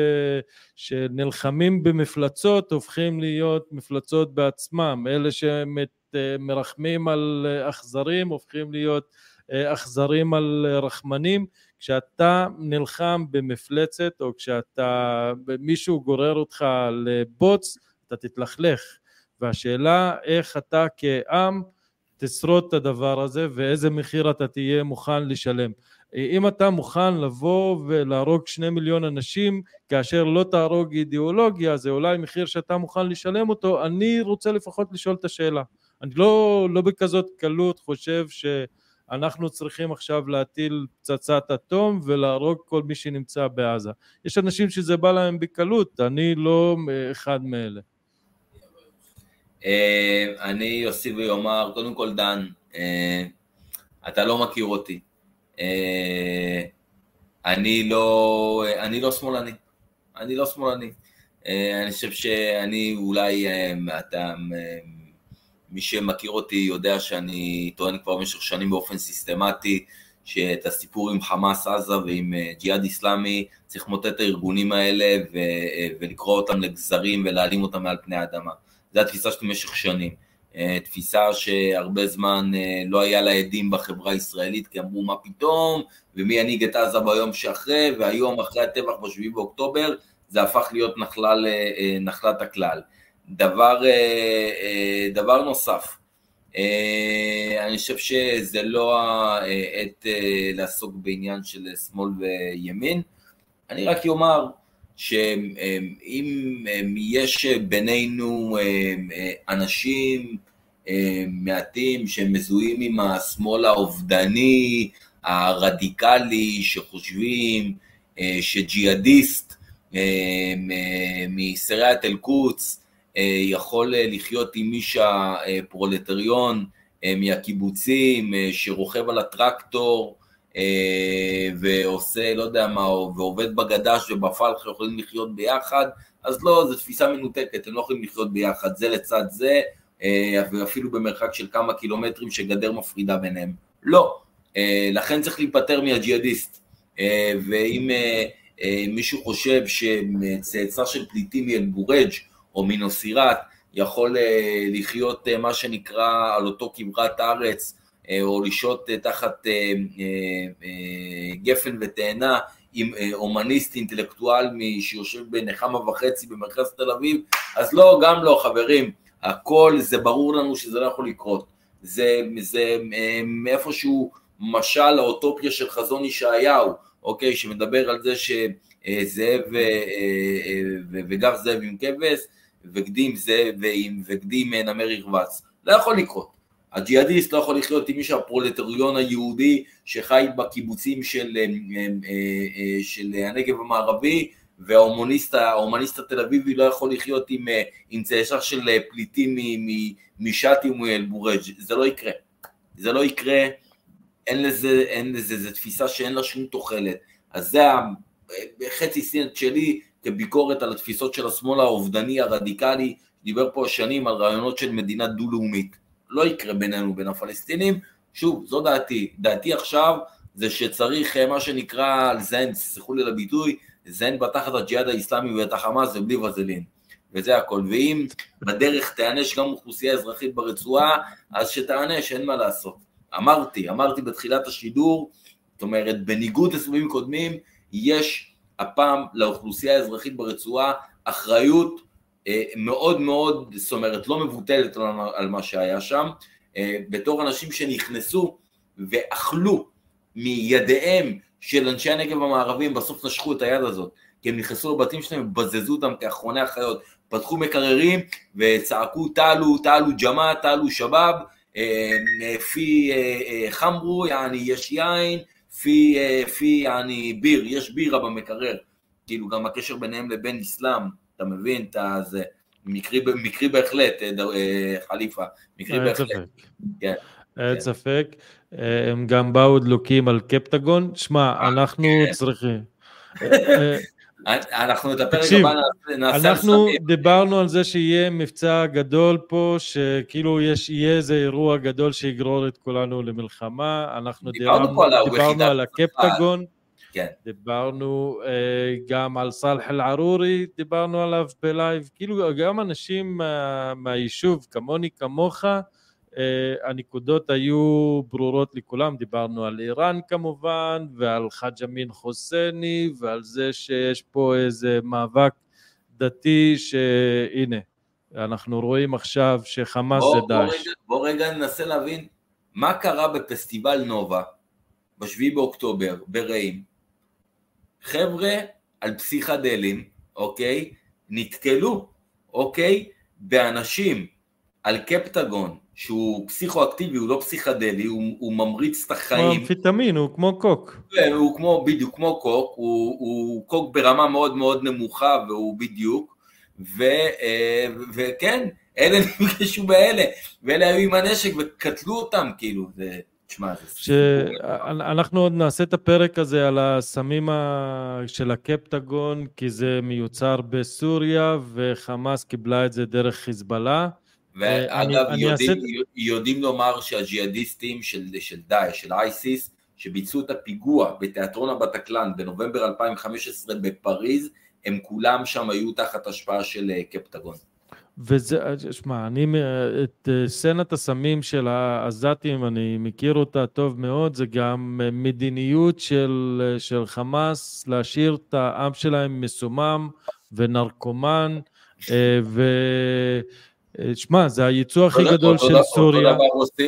שנלחמים במפלצות הופכים להיות מפלצות בעצמם, אלה שמרחמים על אכזרים הופכים להיות אה, אכזרים על רחמנים, כשאתה נלחם במפלצת או כשאתה, מישהו גורר אותך לבוץ, אתה תתלכלך, והשאלה איך אתה כעם תשרוד את הדבר הזה ואיזה מחיר אתה תהיה מוכן לשלם. אם אתה מוכן לבוא ולהרוג שני מיליון אנשים כאשר לא תהרוג אידיאולוגיה, זה אולי מחיר שאתה מוכן לשלם אותו, אני רוצה לפחות לשאול את השאלה. אני לא, לא בכזאת קלות חושב שאנחנו צריכים עכשיו להטיל פצצת אטום ולהרוג כל מי שנמצא בעזה. יש אנשים שזה בא להם בקלות, אני לא אחד מאלה. אה, אני אוסיף ואומר, קודם כל דן, אה, אתה לא מכיר אותי. אה, אני לא, אני לא שמאלני. אני לא שמאלני. אני חושב שאני אולי, אתה, מי שמכיר אותי יודע שאני טוען כבר במשך שנים באופן סיסטמטי שאת הסיפור עם חמאס עזה ועם ג'יהאד איסלאמי צריך למוטט את הארגונים האלה ולקרוא אותם לגזרים ולהעלים אותם מעל פני האדמה. זו התפיסה שלי במשך שנים. אה, תפיסה שהרבה זמן אה, לא היה לה עדים בחברה הישראלית, כי אמרו מה פתאום, ומי ינהיג את עזה ביום שאחרי, והיום אחרי הטבח ב-7 באוקטובר, זה הפך להיות נחלל, אה, נחלת הכלל. דבר, דבר נוסף, אני חושב שזה לא העת לעסוק בעניין של שמאל וימין, אני רק אומר, שאם יש בינינו אנשים מעטים שמזוהים עם השמאל האובדני, הרדיקלי, שחושבים שג'יהאדיסט מסריית אל-קודס יכול לחיות עם איש הפרולטריון מהקיבוצים שרוכב על הטרקטור אה, ועושה, לא יודע מה, ועובד בגדש ובפלחה יכולים לחיות ביחד, אז לא, זו תפיסה מנותקת, הם לא יכולים לחיות ביחד, זה לצד זה, אה, ואפילו במרחק של כמה קילומטרים שגדר מפרידה ביניהם. לא, אה, לכן צריך להיפטר מהג'יהאדיסט. ואם מישהו חושב שצאצא של פליטים מאל-בורג' או מנוסירת יכול לחיות מה שנקרא על אותו כברת הארץ אה, או לשהות אה, תחת אה, גפן ותאנה עם הומניסט אינטלקטואל שיושב בנחמה וחצי במרכז תל אביב, אז לא, גם לא, חברים, הכל, זה ברור לנו שזה לא יכול לקרות. זה, זה מאיפשהו משל לאוטופיה של חזון ישעיהו, אוקיי, שמדבר על זה שזאב וגב זאב עם כבש, וגדים זאב וגדים נמר ירבץ. לא יכול לקרות. הג'יהאדיסט לא יכול לחיות עם מישהו הפרולטריון היהודי שחי בקיבוצים של, אה, אה, אה, של הנגב המערבי וההומניסט התל אביבי לא יכול לחיות עם, עם צאצא של פליטים משאטי ומאל-בורג', זה לא יקרה, זה לא יקרה, אין לזה, אין לזה, זו תפיסה שאין לה שום תוחלת, אז זה חצי סינט שלי כביקורת על התפיסות של השמאל האובדני הרדיקלי, דיבר פה שנים על רעיונות של מדינה דו-לאומית. לא יקרה בינינו בין הפלסטינים, שוב, זו דעתי, דעתי עכשיו זה שצריך אה, מה שנקרא לזיין, תסלחו לי לביטוי, לזיין בתחת הג'יהאד האיסלאמי ואת החמאס ובלי וזלין, וזה הכל, ואם בדרך תיענש גם אוכלוסייה אזרחית ברצועה, אז שתיענש, אין מה לעשות. אמרתי, אמרתי בתחילת השידור, זאת אומרת, בניגוד לסבבים קודמים, יש הפעם לאוכלוסייה האזרחית ברצועה אחריות מאוד מאוד, זאת אומרת, לא מבוטלת על מה שהיה שם, אה, בתור אנשים שנכנסו ואכלו מידיהם של אנשי הנגב המערבי, הם בסוף נשכו את היד הזאת, כי הם נכנסו לבתים שלהם ובזזו אותם כאחרוני החיות, פתחו מקררים וצעקו תעלו, תעלו ג'מאע, תעלו שבאב, אה, פי חמרו, יעני יש יין, פי, פי יעני ביר, יש בירה במקרר, כאילו גם הקשר ביניהם לבין אסלאם, אתה מבין? אתה זה מקרי, מקרי בהחלט, אה, אה, חליפה, מקרי בהחלט. כן. אין כן. ספק. אה, הם גם באו דלוקים על קפטגון. שמע, אנחנו כן. צריכים... אנחנו את הפרק הבא נעשה... אנחנו דיברנו על זה שיהיה מבצע גדול פה, שכאילו יש, יהיה איזה אירוע גדול שיגרור את כולנו למלחמה. אנחנו דיברנו, דיברנו על הקפטגון. כן. דיברנו uh, גם על סאלח אל-ערורי, דיברנו עליו בלייב, כאילו גם אנשים מה, מהיישוב, כמוני, כמוך, uh, הנקודות היו ברורות לכולם, דיברנו על איראן כמובן, ועל חאג' אמין חוסייני, ועל זה שיש פה איזה מאבק דתי, שהנה, אנחנו רואים עכשיו שחמאס זה דאעש. בוא רגע ננסה להבין מה קרה בפסטיבל נובה ב-7 באוקטובר, ברעים, חבר'ה על פסיכדלים, אוקיי, נתקלו, אוקיי, באנשים על קפטגון, שהוא פסיכואקטיבי, הוא לא פסיכדלי, הוא, הוא ממריץ את החיים. כמו אמפיטמין, הוא כמו קוק. כן, הוא כמו, בדיוק כמו קוק, הוא, הוא קוק ברמה מאוד מאוד נמוכה והוא בדיוק, ו, אה, וכן, אלה נפגשו באלה, ואלה היו עם הנשק וקטלו אותם, כאילו, זה... זה שאנחנו עוד נעשה את הפרק הזה על הסמים של הקפטגון, כי זה מיוצר בסוריה, וחמאס קיבלה את זה דרך חיזבאללה. ואגב, יודעים, אעשה... יודעים לומר שהג'יהאדיסטים של, של דאעש, של אייסיס, שביצעו את הפיגוע בתיאטרון הבטקלן בנובמבר 2015 בפריז, הם כולם שם היו תחת השפעה של אה, קפטגון. וזה, שמע, אני, את אה, סצנת הסמים של העזתים, אני מכיר אותה טוב מאוד, זה גם מדיניות של, של חמאס להשאיר את העם שלהם מסומם ונרקומן, אה, ו... שמע, זה הייצוא הכי גדול של סוריה,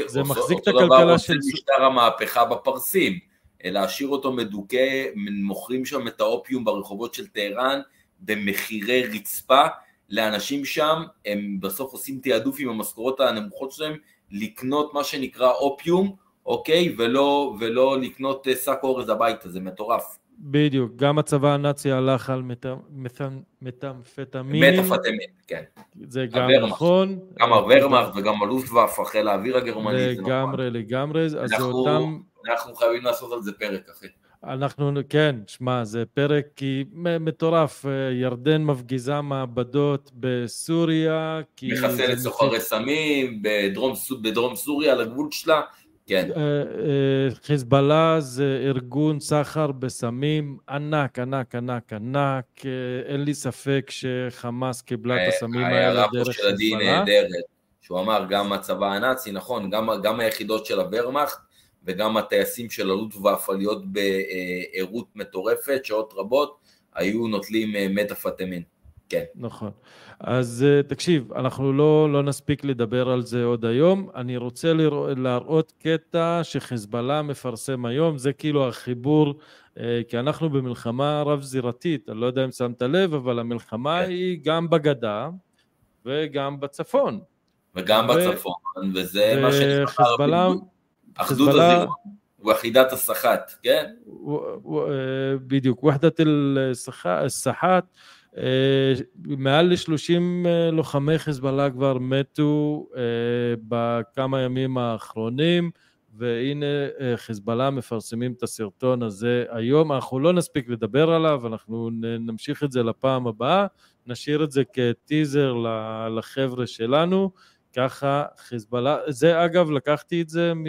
זה מחזיק את הכלכלה של... אותו דבר משטר המהפכה בפרסים, להשאיר אותו מדוכא, מוכרים שם את האופיום ברחובות של טהרן במחירי רצפה, לאנשים שם, הם בסוף עושים תעדוף עם המשכורות הנמוכות שלהם, לקנות מה שנקרא אופיום, אוקיי? ולא, ולא לקנות אה, שק אורז הביתה, זה מטורף. בדיוק, גם הצבא הנאצי הלך על מטאמפטמינים. מטאפטמין, כן. זה גם. נכון. גם הוורמאכט וגם הלוסטוואף, חיל האוויר הגרמני, זה נכון. לגמרי, לגמרי, אז זה אותם... אנחנו חייבים לעשות על זה פרק, אחי. אנחנו, כן, שמע, זה פרק מטורף, ירדן מפגיזה מעבדות בסוריה. מחסלת סוחרי סמים בדרום, בדרום סוריה, על הגבול שלה, כן. אה, אה, חיזבאללה זה ארגון סחר בסמים ענק, ענק, ענק, ענק. אה, אין לי ספק שחמאס קיבלה את הסמים האלה דרך חיזבאללה. היה רב של נהדרת, שהוא אמר גם הצבא הנאצי, נכון, גם, גם היחידות של הוורמאכט, וגם הטייסים של הלוטוואף עליות בערות מטורפת, שעות רבות, היו נוטלים מטאפטמין. כן. נכון. אז אה, תקשיב, אנחנו לא, לא נספיק לדבר על זה עוד היום. אני רוצה לרא, להראות קטע שחיזבאללה מפרסם היום, זה כאילו החיבור, אה, כי אנחנו במלחמה רב-זירתית, אני לא יודע אם שמת לב, אבל המלחמה כן. היא גם בגדה וגם בצפון. וגם ו... בצפון, וזה ו... מה שנקרא... אחדות הזירות. וחידת הסחט, כן? אה, בדיוק, וחדת אל-סחט, אה, מעל ל-30 אה, לוחמי חיזבאללה כבר מתו בכמה ימים האחרונים, והנה חיזבאללה מפרסמים את הסרטון הזה היום. אנחנו לא נספיק לדבר עליו, אנחנו נמשיך את זה לפעם הבאה, נשאיר את זה כטיזר לחבר'ה שלנו. ככה חיזבאללה, זה אגב לקחתי את זה מ...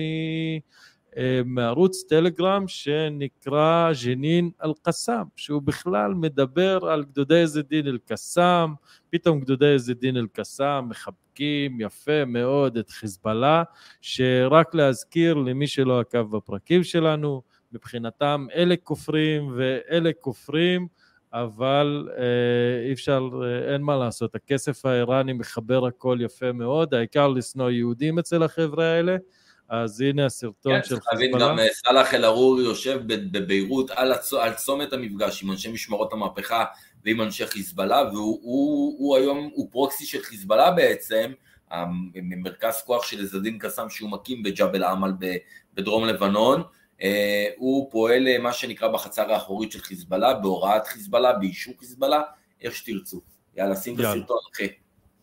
אה, מערוץ טלגרם שנקרא ג'נין אל-קסאם, שהוא בכלל מדבר על גדודי עז-א-דין אל-קסאם, פתאום גדודי עז-א-דין אל-קסאם מחבקים יפה מאוד את חיזבאללה, שרק להזכיר למי שלא עקב בפרקים שלנו, מבחינתם אלה כופרים ואלה כופרים, אבל אה, אי אפשר, אה, אין מה לעשות, הכסף האיראני מחבר הכל יפה מאוד, העיקר לשנוא יהודים אצל החבר'ה האלה, אז הנה הסרטון כן, של חיזבאללה. גם אה, סאלח אל-ערורי יושב בביירות על, הצ... על צומת המפגש עם אנשי משמרות המהפכה ועם אנשי חיזבאללה, והוא הוא, הוא היום, הוא פרוקסי של חיזבאללה בעצם, מרכז כוח של עזדין קסאם שהוא מקים בג'בל עמל בדרום לבנון, הוא פועל אה, מה שנקרא בחצר האחורית של חיזבאללה, בהוראת חיזבאללה, באישור חיזבאללה, איך שתרצו. יאללה, שים את הסרטון, אחי.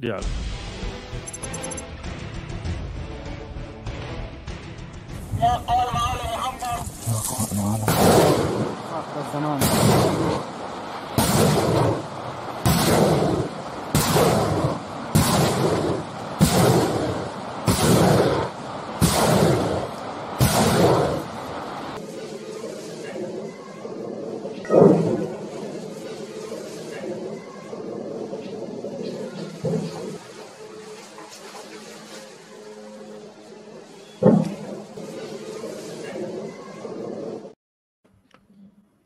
יאללה. ما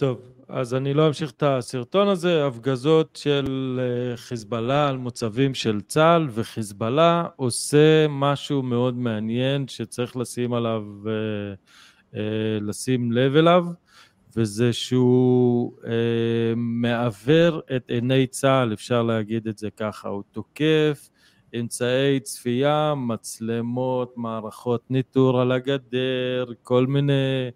טוב, אז אני לא אמשיך את הסרטון הזה, הפגזות של אה, חיזבאללה על מוצבים של צה"ל, וחיזבאללה עושה משהו מאוד מעניין שצריך לשים עליו אה, לשים לב אליו, וזה שהוא מעוור את עיני צה"ל, אפשר להגיד את זה ככה, הוא תוקף אמצעי צפייה, מצלמות, מערכות ניטור על הגדר, כל מיני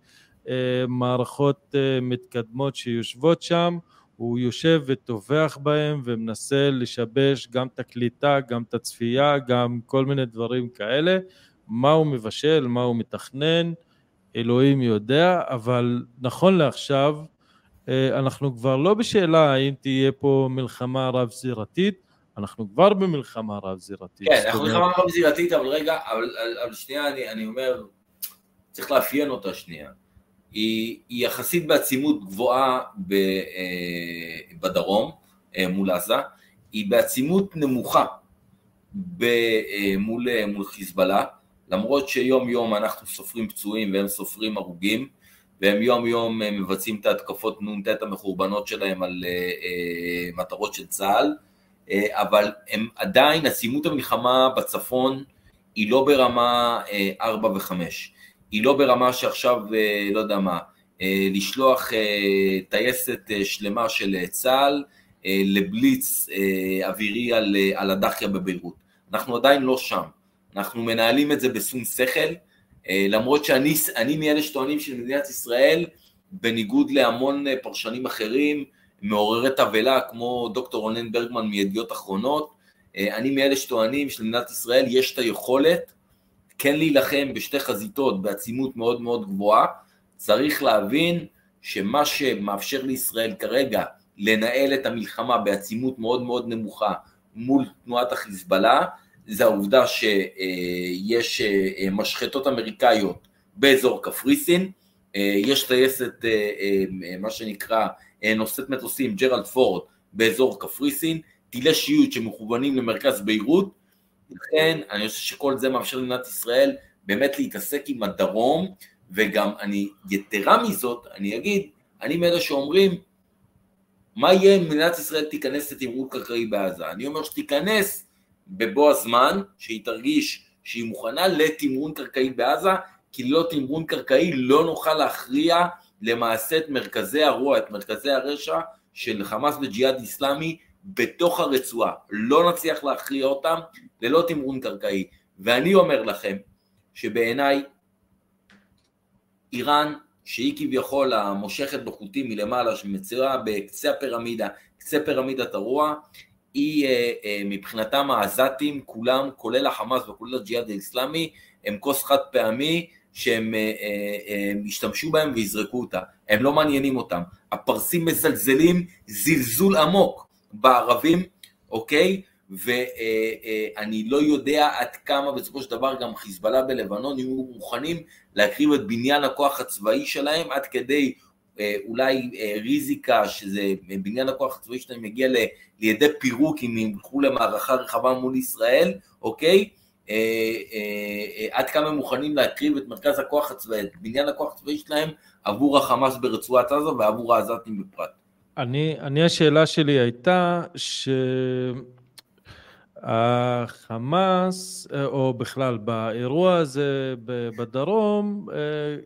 מערכות מתקדמות שיושבות שם, הוא יושב וטובח בהם ומנסה לשבש גם את הקליטה, גם את הצפייה, גם כל מיני דברים כאלה. מה הוא מבשל, מה הוא מתכנן, אלוהים יודע, אבל נכון לעכשיו אה, אנחנו כבר לא בשאלה האם תהיה פה מלחמה רב-זירתית, אנחנו כבר במלחמה רב-זירתית. כן, אנחנו במלחמה רב-זירתית, אבל רגע, אבל, אבל שנייה אני, אני אומר, צריך לאפיין אותה שנייה. היא, היא יחסית בעצימות גבוהה ב, אה, בדרום אה, מול עזה, היא בעצימות נמוכה ב, אה, מול, מול חיזבאללה, למרות שיום יום אנחנו סופרים פצועים והם סופרים הרוגים, והם יום יום מבצעים את ההתקפות נ"ט המחורבנות שלהם על מטרות של צה"ל, אבל הם עדיין, עצימות המלחמה בצפון היא לא ברמה 4 ו-5. היא לא ברמה שעכשיו, אה, לא יודע מה, אה, לשלוח אה, טייסת שלמה של צה"ל לבליץ אווירי על, על הדחיה בביירות. אנחנו עדיין לא שם. אנחנו מנהלים את זה בשום שכל, למרות שאני מאלה שטוענים שמדינת ישראל, בניגוד להמון פרשנים אחרים, מעוררת תבהלה כמו דוקטור רונן ברגמן מידיעות אחרונות, אני מאלה שטוענים שלמדינת ישראל יש את היכולת כן להילחם בשתי חזיתות בעצימות מאוד מאוד גבוהה, צריך להבין שמה שמאפשר לישראל כרגע לנהל את המלחמה בעצימות מאוד מאוד נמוכה מול תנועת החיזבאללה, זה העובדה שיש אה, משחטות אמריקאיות באזור קפריסין, אה, יש טייסת, אה, מה שנקרא, נושאת מטוסים, ג'רלד פורד, באזור קפריסין, טילי שיוט שמכוונים למרכז ביירות, לכן אני חושב שכל זה מאפשר למדינת ישראל באמת להתעסק עם הדרום, וגם אני, יתרה מזאת, אני אגיד, אני מאלה שאומרים, מה יהיה אם מדינת ישראל תיכנס לתמרון קרקעי בעזה? אני אומר שתיכנס בבוא הזמן, שהיא תרגיש שהיא מוכנה לתמרון קרקעי בעזה, כי ללא תמרון קרקעי לא נוכל להכריע למעשה את מרכזי הרוע, את מרכזי הרשע של חמאס וג'יהאד איסלאמי בתוך הרצועה. לא נצליח להכריע אותם ללא תמרון קרקעי. ואני אומר לכם שבעיניי איראן, שהיא כביכול המושכת בחוטים מלמעלה, שמצויה בקצה הפירמידה, קצה פירמידת הרוע, היא אה, אה, מבחינתם העזתים, כולם, כולל החמאס וכולל הג'יהאד האסלאמי, הם כוס חד פעמי שהם אה, ישתמשו בהם ויזרקו אותה. הם לא מעניינים אותם. הפרסים מזלזלים זלזול עמוק בערבים, אוקיי? ואני לא יודע עד כמה בסופו של דבר גם חיזבאללה בלבנון יהיו מוכנים להקריב את בניין הכוח הצבאי שלהם עד כדי אה, אולי אה, ריזיקה, שזה בניין הכוח הצבאי שלהם מגיע לידי פירוק אם הם ילכו למערכה רחבה מול ישראל, אוקיי? אה, עד כמה הם מוכנים להקריב את מרכז הכוח הצבאי, את בניין הכוח הצבאי שלהם עבור החמאס ברצועת עזה ועבור העזתים בפרט. אני, אני השאלה שלי הייתה שהחמאס, או בכלל באירוע הזה בדרום, אה,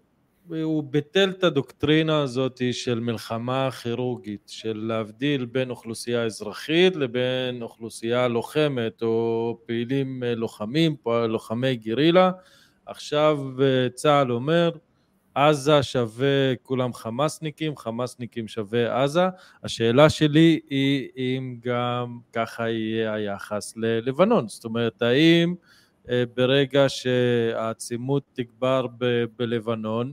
הוא ביטל את הדוקטרינה הזאת של מלחמה כירורגית, של להבדיל בין אוכלוסייה אזרחית לבין אוכלוסייה לוחמת או פעילים לוחמים, לוחמי גרילה. עכשיו אה, צה"ל אומר עזה שווה כולם חמאסניקים, חמאסניקים שווה עזה. השאלה שלי היא אם גם ככה יהיה היחס ללבנון. זאת אומרת, האם אה, ברגע שהעצימות תגבר ב- בלבנון,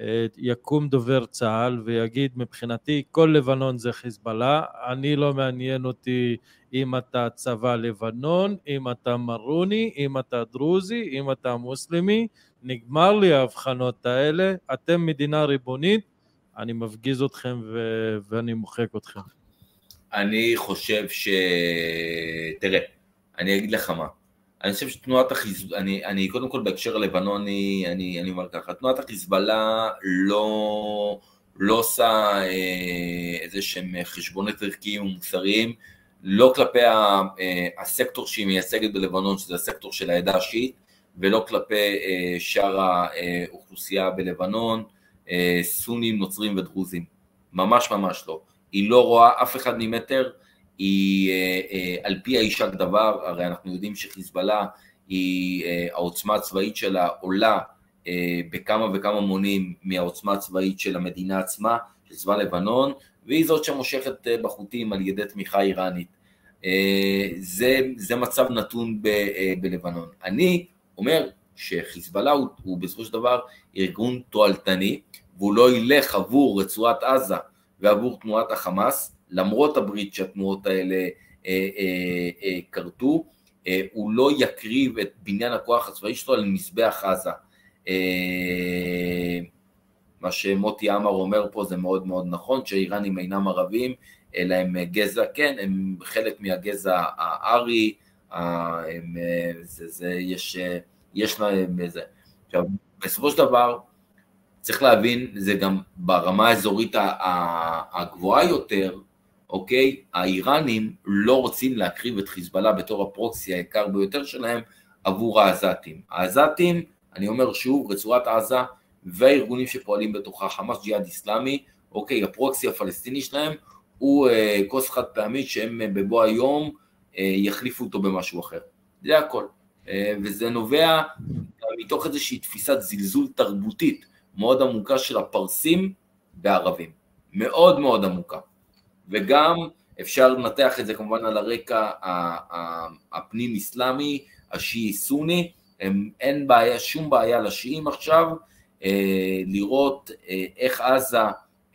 אה, יקום דובר צה"ל ויגיד מבחינתי כל לבנון זה חיזבאללה, אני לא מעניין אותי אם אתה צבא לבנון, אם אתה מרוני, אם אתה דרוזי, אם אתה מוסלמי, נגמר לי ההבחנות האלה, אתם מדינה ריבונית, אני מפגיז אתכם ו... ואני מוחק אתכם. אני חושב ש... תראה, אני אגיד לך מה. אני חושב שתנועת החיזבאללה, אני, אני קודם כל בהקשר הלבנוני, אני, אני אומר ככה, תנועת החיזבאללה לא, לא עושה אה, איזה שהם חשבונות ערכיים ומוסריים, לא כלפי ה, אה, הסקטור שהיא מייצגת בלבנון, שזה הסקטור של העדה השיעית, ולא כלפי שאר האוכלוסייה בלבנון, סונים, נוצרים ודרוזים. ממש ממש לא. היא לא רואה אף אחד ממטר, היא על פי האישה כדבר, הרי אנחנו יודעים שחיזבאללה היא, העוצמה הצבאית שלה עולה בכמה וכמה מונים מהעוצמה הצבאית של המדינה עצמה, של צבא לבנון, והיא זאת שמושכת בחוטים על ידי תמיכה איראנית. זה, זה מצב נתון ב, בלבנון. אני אומר שחיזבאללה הוא, הוא בסופו של דבר ארגון תועלתני, והוא לא ילך עבור רצועת עזה ועבור תנועת החמאס, למרות הברית שהתנועות האלה כרתו, אה, אה, אה, הוא לא יקריב את בניין הכוח הצבאי שלו על מזבח עזה. אה, מה שמוטי עמר אומר פה זה מאוד מאוד נכון, שהאיראנים אינם ערבים, אלא הם גזע, כן, הם חלק מהגזע הארי, הם, זה, זה, יש, יש להם איזה. עכשיו, בסופו של דבר, צריך להבין, זה גם ברמה האזורית הגבוהה יותר, אוקיי? האיראנים לא רוצים להקריב את חיזבאללה בתור הפרוקסי היקר ביותר שלהם עבור העזתים. העזתים אני אומר שוב, רצועת עזה והארגונים שפועלים בתוכה, חמאס ג'יהאד איסלאמי, אוקיי, הפרוקסי הפלסטיני שלהם הוא אה, כוס חד פעמית שהם אה, בבוא היום אה, יחליפו אותו במשהו אחר. זה הכל. אה, וזה נובע מתוך איזושהי תפיסת זלזול תרבותית מאוד עמוקה של הפרסים בערבים. מאוד מאוד עמוקה. וגם אפשר לנתח את זה כמובן על הרקע הפנים-אסלאמי, השיעי-סוני, אין בעיה, שום בעיה לשיעים עכשיו אה, לראות אה, איך עזה,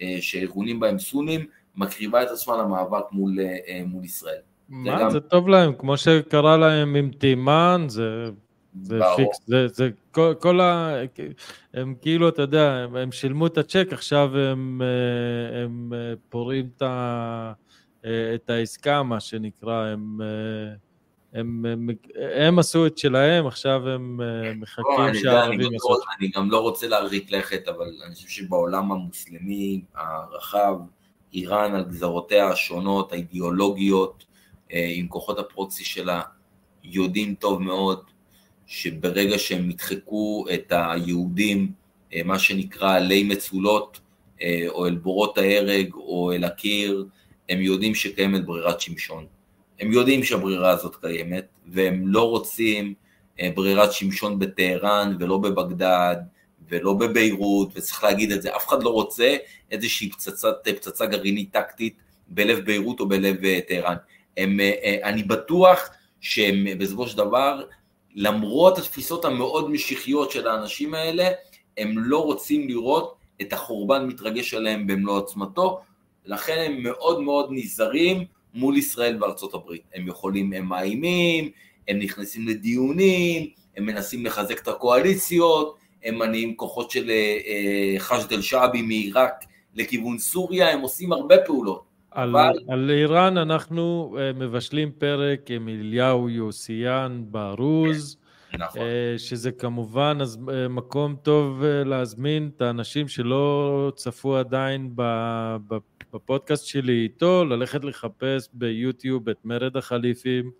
אה, שארגונים בהם סונים, מקריבה את עצמה למאבק מול, אה, מול ישראל. מה? זה, גם... זה טוב להם, כמו שקרה להם עם תימן, זה... זה ברור. פיקס, זה, זה כל, כל ה... הם כאילו, אתה יודע, הם, הם שילמו את הצ'ק, עכשיו הם, אה, הם אה, פורעים את, ה, אה, את העסקה, מה שנקרא, הם... הם, הם, הם עשו את שלהם, עכשיו הם אה, מחכים שהערבים יעשו. אני גם לא רוצה להרחיק לכת, אבל אני חושב שבעולם המוסלמי הרחב, איראן על גזרותיה השונות, האידיאולוגיות, עם כוחות הפרוקסי שלה, יודעים טוב מאוד שברגע שהם ידחקו את היהודים, אה, מה שנקרא עלי מצולות, או אל בורות ההרג, או אל הקיר, הם יודעים שקיימת ברירת שמשון. הם יודעים שהברירה הזאת קיימת, והם לא רוצים אה, ברירת שמשון בטהרן ולא בבגדד ולא בביירות, וצריך להגיד את זה, אף אחד לא רוצה איזושהי פצצת, פצצה גרעינית טקטית בלב ביירות או בלב אה, טהרן. הם, אה, אני בטוח שהם בסופו של דבר, למרות התפיסות המאוד משיחיות של האנשים האלה, הם לא רוצים לראות את החורבן מתרגש עליהם במלוא עוצמתו, לכן הם מאוד מאוד נזהרים מול ישראל וארצות הברית. הם יכולים, הם מאיימים, הם נכנסים לדיונים, הם מנסים לחזק את הקואליציות, הם מניעים כוחות של אה, אה, חשד אל-שעבי מעיראק לכיוון סוריה, הם עושים הרבה פעולות. על, אבל... על איראן אנחנו uh, מבשלים פרק עם אליהו יוסיאן בארוז, כן, נכון. uh, שזה כמובן uh, מקום טוב להזמין את האנשים שלא צפו עדיין בפודקאסט שלי איתו, ללכת לחפש ביוטיוב את מרד החליפים,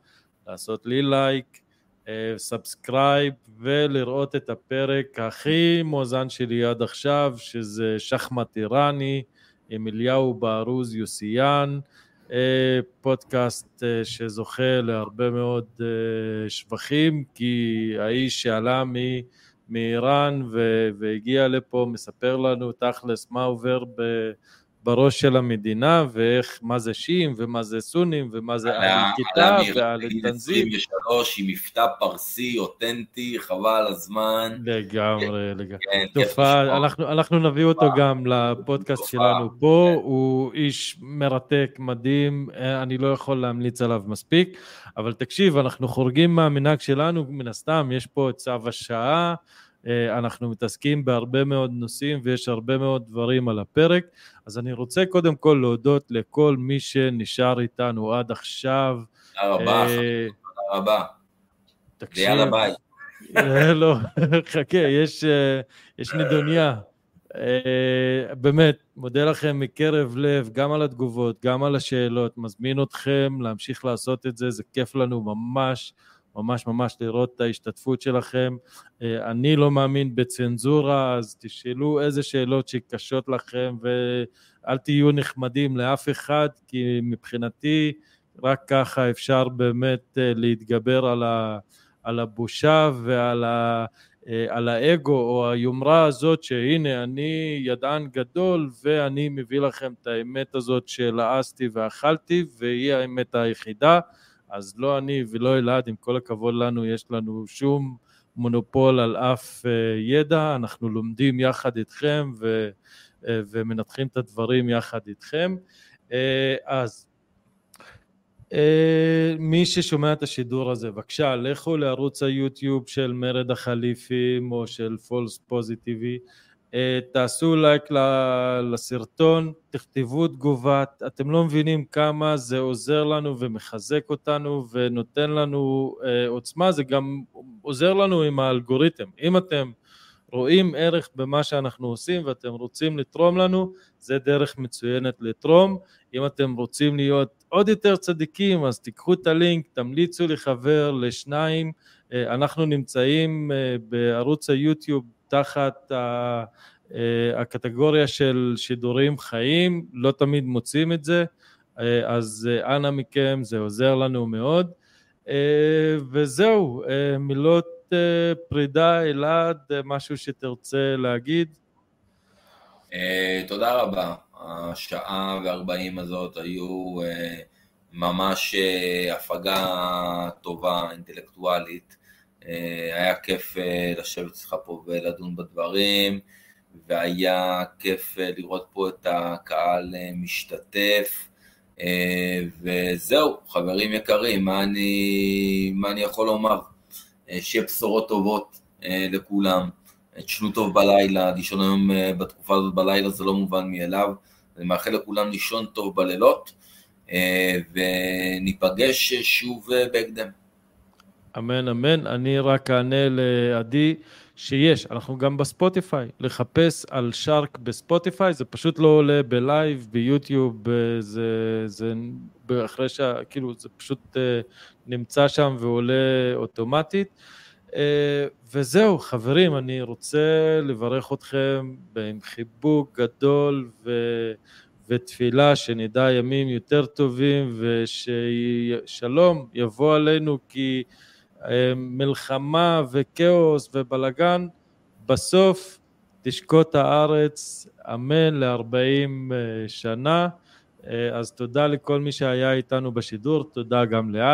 לעשות לי לייק, subscribe ולראות את הפרק הכי מואזן שלי עד עכשיו, שזה שחמט איראני עם אליהו ברוז יוסיאן, אה, פודקאסט אה, שזוכה להרבה מאוד אה, שבחים, כי האיש שעלה מ... מאיראן והגיע לפה מספר לנו תכלס מה עובר ב... בראש של המדינה, ואיך, מה זה שיעים, ומה זה סונים, ומה זה אהל כיתה, ואהל תנזים. 23 עם מבטא פרסי, אותנטי, חבל על הזמן. לגמרי, לגמרי. כן, תופעה, אנחנו, אנחנו נביא אותו גם לפודקאסט שלנו פה, כן. הוא איש מרתק, מדהים, אני לא יכול להמליץ עליו מספיק, אבל תקשיב, אנחנו חורגים מהמנהג שלנו, מן הסתם, יש פה את צו השעה, אה, אנחנו מתעסקים בהרבה מאוד נושאים ויש הרבה מאוד דברים על הפרק, אז אני רוצה קודם כל להודות לכל מי שנשאר איתנו עד עכשיו. תודה רבה, אה, תודה רבה. תקשיב. ויאללה ביי. אה, לא, (laughs) חכה, יש, יש נדוניה. באמת, מודה לכם מקרב לב, גם על התגובות, גם על השאלות, מזמין אתכם להמשיך לעשות את זה, זה כיף לנו ממש. ממש ממש לראות את ההשתתפות שלכם. אני לא מאמין בצנזורה, אז תשאלו איזה שאלות שקשות לכם ואל תהיו נחמדים לאף אחד, כי מבחינתי רק ככה אפשר באמת להתגבר על, ה, על הבושה ועל ה... אה, על האגו או היומרה הזאת שהנה אני ידען גדול ואני מביא לכם את האמת הזאת שלעסתי ואכלתי והיא האמת היחידה אז לא אני ולא אלעד עם כל הכבוד לנו יש לנו שום מונופול על אף אה, ידע. אנחנו לומדים יחד איתכם ו, אה, ומנתחים את הדברים יחד איתכם. אז Uh, מי ששומע את השידור הזה, בבקשה, לכו לערוץ היוטיוב של מרד החליפים או של פולס פוזיטיבי, תעשו לייק לסרטון, תכתבו תגובה, אתם לא מבינים כמה זה עוזר לנו ומחזק אותנו ונותן לנו uh, עוצמה, זה גם עוזר לנו עם האלגוריתם. אם אתם רואים ערך במה שאנחנו עושים ואתם רוצים לתרום לנו, זה דרך מצוינת לתרום. אם אתם רוצים להיות עוד יותר צדיקים, אז תיקחו את הלינק, תמליצו לחבר, לשניים. אה, אנחנו נמצאים אה, בערוץ היוטיוב תחת אה, הקטגוריה של שידורים חיים, לא תמיד מוצאים את זה, אז אנא מכם, זה עוזר לנו מאוד. וזהו, מילות פרידה, אלעד, משהו שתרצה להגיד? תודה רבה. השעה וארבעים הזאת היו אה, ממש אה, הפגה טובה, אינטלקטואלית. אה, היה כיף לשבת אצלך פה ולדון בדברים, והיה כיף לראות פה את הקהל משתתף. וזהו, חברים יקרים, מה אני, מה אני יכול לומר? שיהיה בשורות טובות לכולם. תישנו טוב בלילה, לישון היום בתקופה הזאת בלילה זה לא מובן מאליו. אני מאחל לכולם לישון טוב בלילות, אה, וניפגש שוב אה, בהקדם. אמן, אמן. אני רק אענה לעדי שיש, אנחנו גם בספוטיפיי, לחפש על שרק בספוטיפיי, זה פשוט לא עולה בלייב, ביוטיוב, אה, זה, זה אחרי ש... כאילו, זה פשוט נמצא שם ועולה אוטומטית. וזהו, חברים, אני רוצה לברך אתכם עם חיבוק גדול ו... ותפילה שנדע ימים יותר טובים וששלום יבוא עלינו כי אה, מלחמה וכאוס ובלגן בסוף תשקוט הארץ, אמן לארבעים אה, שנה. אה, אז תודה לכל מי שהיה איתנו בשידור, תודה גם לאט.